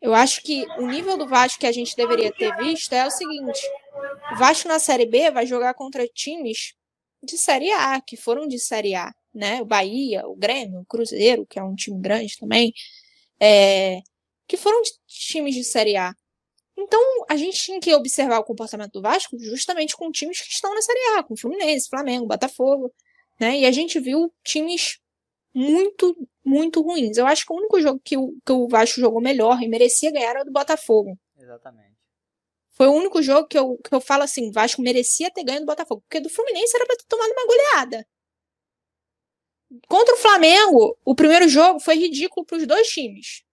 Eu acho que o nível do Vasco que a gente deveria ter visto é o seguinte: o Vasco na Série B vai jogar contra times de Série A, que foram de Série A, né? O Bahia, o Grêmio, o Cruzeiro, que é um time grande também, é, que foram de times de Série A. Então, a gente tinha que observar o comportamento do Vasco justamente com times que estão na Série A, com Fluminense, Flamengo, Botafogo, né? E a gente viu times muito, muito ruins. Eu acho que o único jogo que o, que o Vasco jogou melhor e merecia ganhar era o do Botafogo. Exatamente. Foi o único jogo que eu, que eu falo assim, Vasco merecia ter ganho do Botafogo, porque do Fluminense era pra ter tomado uma goleada. Contra o Flamengo, o primeiro jogo foi ridículo para os dois times.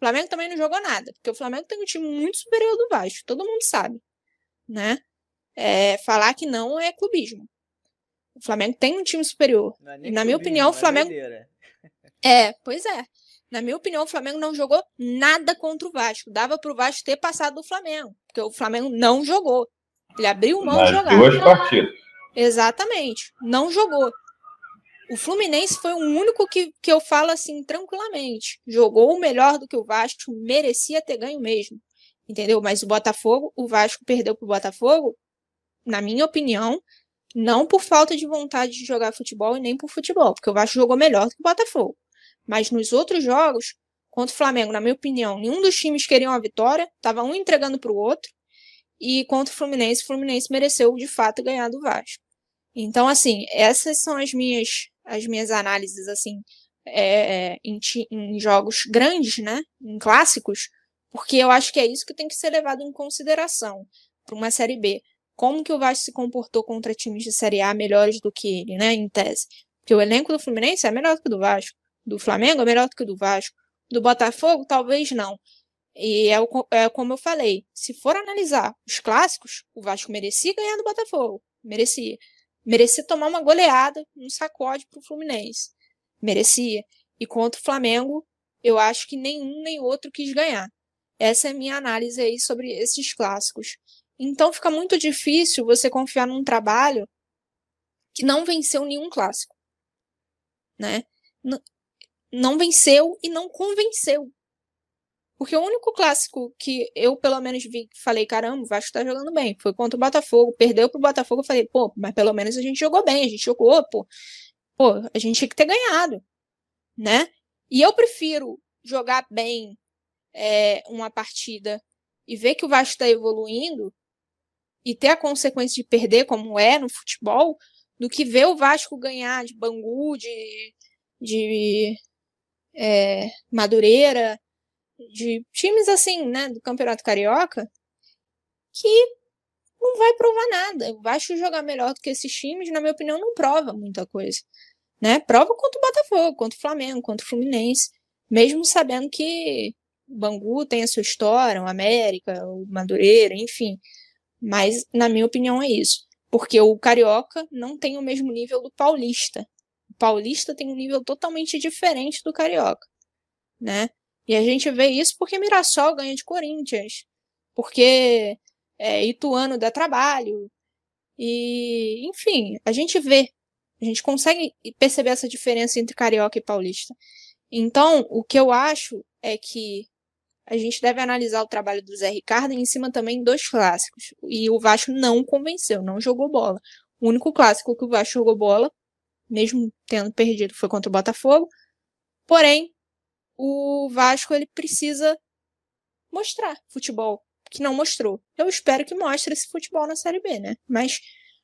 O Flamengo também não jogou nada, porque o Flamengo tem um time muito superior do Vasco, todo mundo sabe, né? É, falar que não é clubismo. O Flamengo tem um time superior. É e na minha opinião, o é Flamengo. <laughs> É, pois é. Na minha opinião, o Flamengo não jogou nada contra o Vasco. Dava pro Vasco ter passado do Flamengo, porque o Flamengo não jogou. Ele abriu mão Nas de jogar. duas partidas. Exatamente. Não jogou. O Fluminense foi o único que, que eu falo assim tranquilamente. Jogou melhor do que o Vasco, merecia ter ganho mesmo. Entendeu? Mas o Botafogo, o Vasco perdeu pro Botafogo, na minha opinião, não por falta de vontade de jogar futebol e nem por futebol, porque o Vasco jogou melhor do que o Botafogo. Mas nos outros jogos, contra o Flamengo, na minha opinião, nenhum dos times queria uma vitória, tava um entregando pro outro. E contra o Fluminense, o Fluminense mereceu de fato ganhar do Vasco. Então, assim, essas são as minhas as minhas análises assim é, é, em, em, jogos grandes, né, em clássicos, porque eu acho que é isso que tem que ser levado em consideração para uma série B. Como que o Vasco se comportou contra times de série A melhores do que ele, né, em tese? Porque o elenco do Fluminense é melhor do que o do Vasco, do Flamengo é melhor do que o do Vasco, do Botafogo talvez não. E é, o, é como eu falei, se for analisar os clássicos, o Vasco merecia ganhar do Botafogo, merecia. Merecia tomar uma goleada, um sacode pro Fluminense. Merecia. E contra o Flamengo, eu acho que nenhum nem outro quis ganhar. Essa é a minha análise aí sobre esses clássicos. Então fica muito difícil você confiar num trabalho que não venceu nenhum clássico. Né? Não venceu e não convenceu. Porque o único clássico que eu, pelo menos, vi, falei, caramba, o Vasco tá jogando bem. Foi contra o Botafogo. Perdeu pro Botafogo, eu falei, pô, mas pelo menos a gente jogou bem, a gente jogou, pô. Pô, a gente tinha que ter ganhado, né? E eu prefiro jogar bem é, uma partida e ver que o Vasco tá evoluindo e ter a consequência de perder, como é no futebol, do que ver o Vasco ganhar de Bangu, de, de é, Madureira, de times assim, né, do Campeonato Carioca, que não vai provar nada. O Vasco jogar melhor do que esses times, na minha opinião, não prova muita coisa. Né? Prova contra o Botafogo, contra o Flamengo, contra o Fluminense, mesmo sabendo que o Bangu tem a sua história, o América, o Madureira, enfim. Mas, na minha opinião, é isso. Porque o Carioca não tem o mesmo nível do Paulista. O Paulista tem um nível totalmente diferente do Carioca, né? E a gente vê isso porque Mirassol ganha de Corinthians, porque é, Ituano dá trabalho. E, enfim, a gente vê, a gente consegue perceber essa diferença entre carioca e paulista. Então, o que eu acho é que a gente deve analisar o trabalho do Zé Ricardo em cima também dos clássicos. E o Vasco não convenceu, não jogou bola. O único clássico que o Vasco jogou bola, mesmo tendo perdido, foi contra o Botafogo. Porém, o Vasco ele precisa mostrar futebol que não mostrou. Eu espero que mostre esse futebol na Série B, né? Mas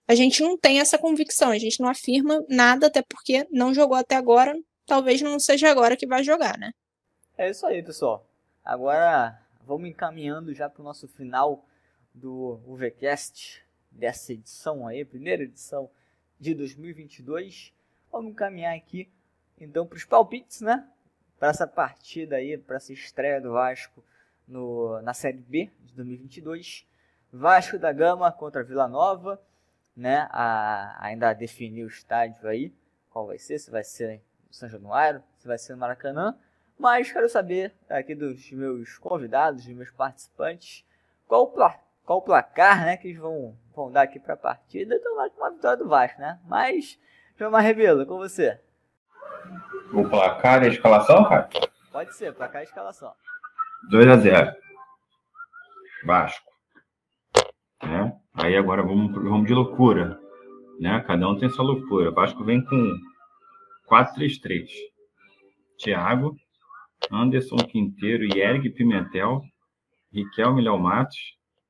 a gente não tem essa convicção, a gente não afirma nada, até porque não jogou até agora, talvez não seja agora que vai jogar, né? É isso aí, pessoal. Agora vamos encaminhando já para o nosso final do UVCast, dessa edição aí, primeira edição de 2022. Vamos caminhar aqui então para os palpites, né? Para essa partida aí, para essa estreia do Vasco no, na Série B de 2022. Vasco da Gama contra Vila Nova, né? A, ainda definir o estádio aí, qual vai ser, se vai ser no São Januário, se vai ser no Maracanã. Mas quero saber aqui dos meus convidados, dos meus participantes, qual o, pla qual o placar né, que eles vão, vão dar aqui para a partida. Então, com uma vitória do Vasco, né? Mas, João Rebelo, com você. O placar e a escalação, cara? Pode ser, placar e escalação. 2 a 0 Vasco. Né? Aí agora vamos, vamos de loucura. Né? Cada um tem sua loucura. Vasco vem com 4-3-3. Thiago, Anderson Quinteiro, Yerg Pimentel, Riquelme Léo Matos,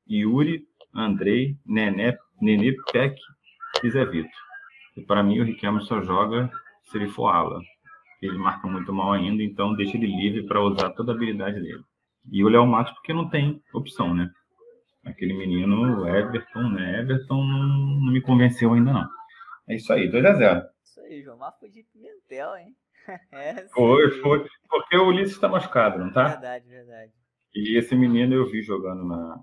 Yuri, Andrei, Nené, Nenê Peck e Zé Vitor. E para mim o Riquelme só joga se ele for ala. Ele marca muito mal ainda, então deixa ele livre para usar toda a habilidade dele. E o Léo Matos porque não tem opção, né? Aquele menino Everton, né? Everton não, não me convenceu ainda não. É isso aí, 2x0. Isso aí, João Marcos de Pimentel, hein? <laughs> É, foi, foi. Porque o Ulisses está machucado, não tá? Verdade, verdade. E esse menino eu vi jogando na,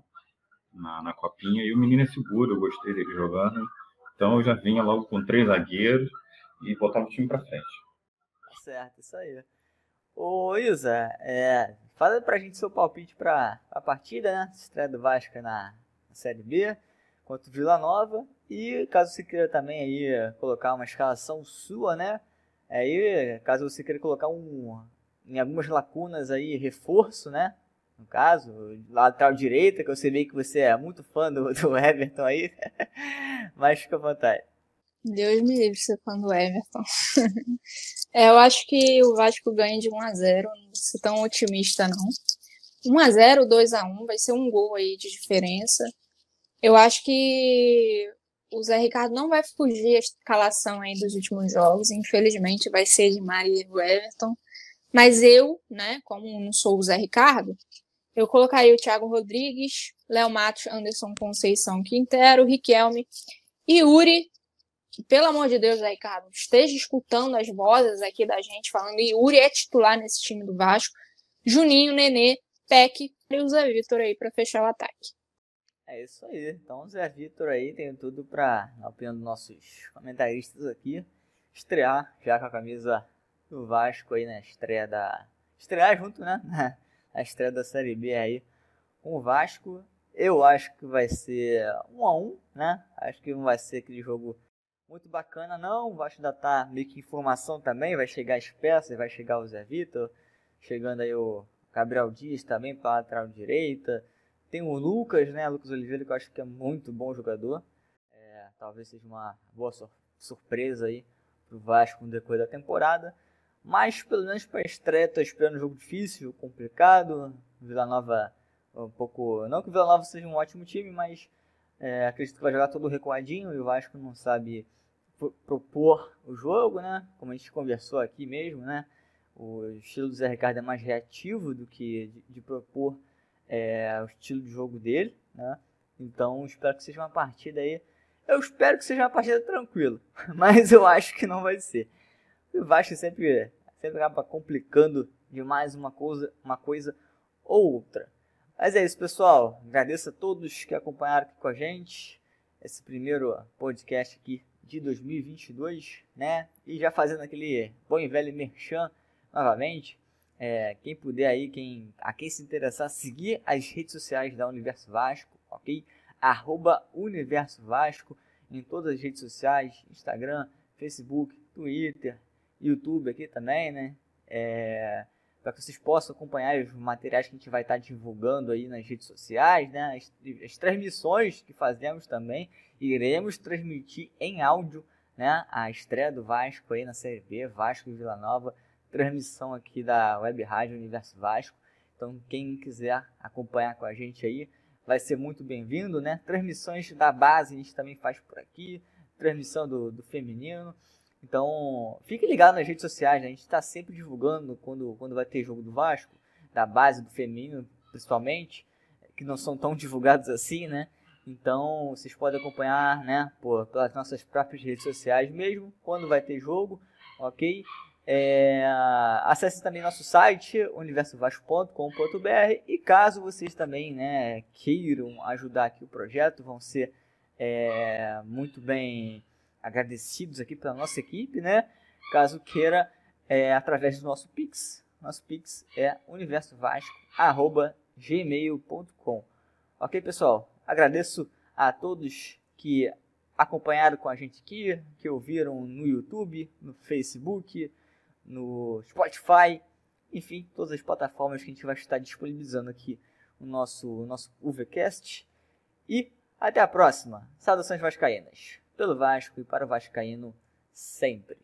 na, na copinha, e o menino é seguro, eu gostei dele jogando. Então eu já vinha logo com três zagueiros e botava o time para frente. Certo, isso aí. Ô Isa, é, fala pra gente seu palpite pra, pra partida, né? Estreia do Vasco na, na Série B contra o Vila Nova. E caso você queira também aí colocar uma escalação sua, né? Aí, caso você queira colocar um em algumas lacunas aí, reforço, né? No caso, lateral direita, que eu sei que você é muito fã do, do Everton aí. <laughs> Mas fica à vontade. Deus me livre ser fã do Everton. <laughs> é, eu acho que o Vasco ganha de 1x0, não sou tão otimista não. 1x0, 2x1, vai ser um gol aí de diferença. Eu acho que o Zé Ricardo não vai fugir a escalação aí dos últimos jogos. Infelizmente, vai ser de Maria e o Everton. Mas eu, né, como não sou o Zé Ricardo, eu colocaria o Thiago Rodrigues, Léo Matos, Anderson Conceição Quintero, Riquelme Yuri. Pelo amor de Deus, Ricardo, esteja escutando as vozes aqui da gente falando. Yuri é titular nesse time do Vasco. Juninho, Nenê, Peck e o Zé Vitor aí para fechar o ataque. É isso aí. Então o Zé Vitor aí tem tudo para, na opinião dos nossos comentaristas aqui, estrear já com a camisa do Vasco aí na estreia da. Estrear junto, né? <laughs> Na estreia da Série B aí com o Vasco. Eu acho que vai ser um a um, né? Acho que não vai ser aquele jogo muito bacana, não. O Vasco ainda tá meio que informação também. Vai chegar as peças, vai chegar o Zé Vitor, chegando aí o Gabriel Dias também para lateral direita. Tem o Lucas, né? Lucas Oliveira, que eu acho que é muito bom jogador. É, talvez seja uma boa sur surpresa aí pro Vasco no decorrer da temporada. Mas pelo menos para a estreia, tô esperando um jogo difícil, complicado. Vila Nova um pouco. Não que o Vila Nova seja um ótimo time, mas é, acredito que vai jogar todo recuadinho e o Vasco não sabe propor o jogo, né? Como a gente conversou aqui mesmo, né? O estilo do Zé Ricardo é mais reativo do que de, de propor é, o estilo de jogo dele, né? Então espero que seja uma partida aí. Eu espero que seja uma partida tranquila, <laughs> mas eu acho que não vai ser. O Vasco sempre, sempre acaba complicando demais uma coisa, uma coisa ou outra. Mas é isso, pessoal. Agradeço a todos que acompanharam aqui com a gente esse primeiro podcast aqui de 2022, né? E já fazendo aquele bom e velho merchan novamente. É, quem puder aí, quem, a quem se interessar, seguir as redes sociais da Universo Vasco, ok? Arroba Universo Vasco em todas as redes sociais, Instagram, Facebook, Twitter, YouTube aqui também, né? É, para que vocês possam acompanhar os materiais que a gente vai estar divulgando aí nas redes sociais, né? As, as transmissões que fazemos também, iremos transmitir em áudio, né? A estreia do Vasco aí na Série B, Vasco e Vila Nova transmissão aqui da Web Rádio Universo Vasco. Então, quem quiser acompanhar com a gente aí, vai ser muito bem-vindo, né? Transmissões da base a gente também faz por aqui, transmissão do, do feminino. Então, fique ligado nas redes sociais, né? a gente está sempre divulgando quando, quando vai ter jogo do Vasco, da base do feminino, principalmente. que não são tão divulgados assim, né? Então vocês podem acompanhar, né, por, pelas nossas próprias redes sociais mesmo, quando vai ter jogo, ok? É, acesse também nosso site universovasco.com.br e caso vocês também né, queiram ajudar aqui o projeto, vão ser é, muito bem agradecidos aqui pela nossa equipe, né? Caso queira, é, através do nosso Pix, nosso Pix é universovasco.gmail.com Ok, pessoal? Agradeço a todos que acompanharam com a gente aqui, que ouviram no YouTube, no Facebook, no Spotify, enfim, todas as plataformas que a gente vai estar disponibilizando aqui o nosso, o nosso UVCast. E até a próxima. Saudações Vascaínas. Pelo Vasco e para o Vascaíno sempre.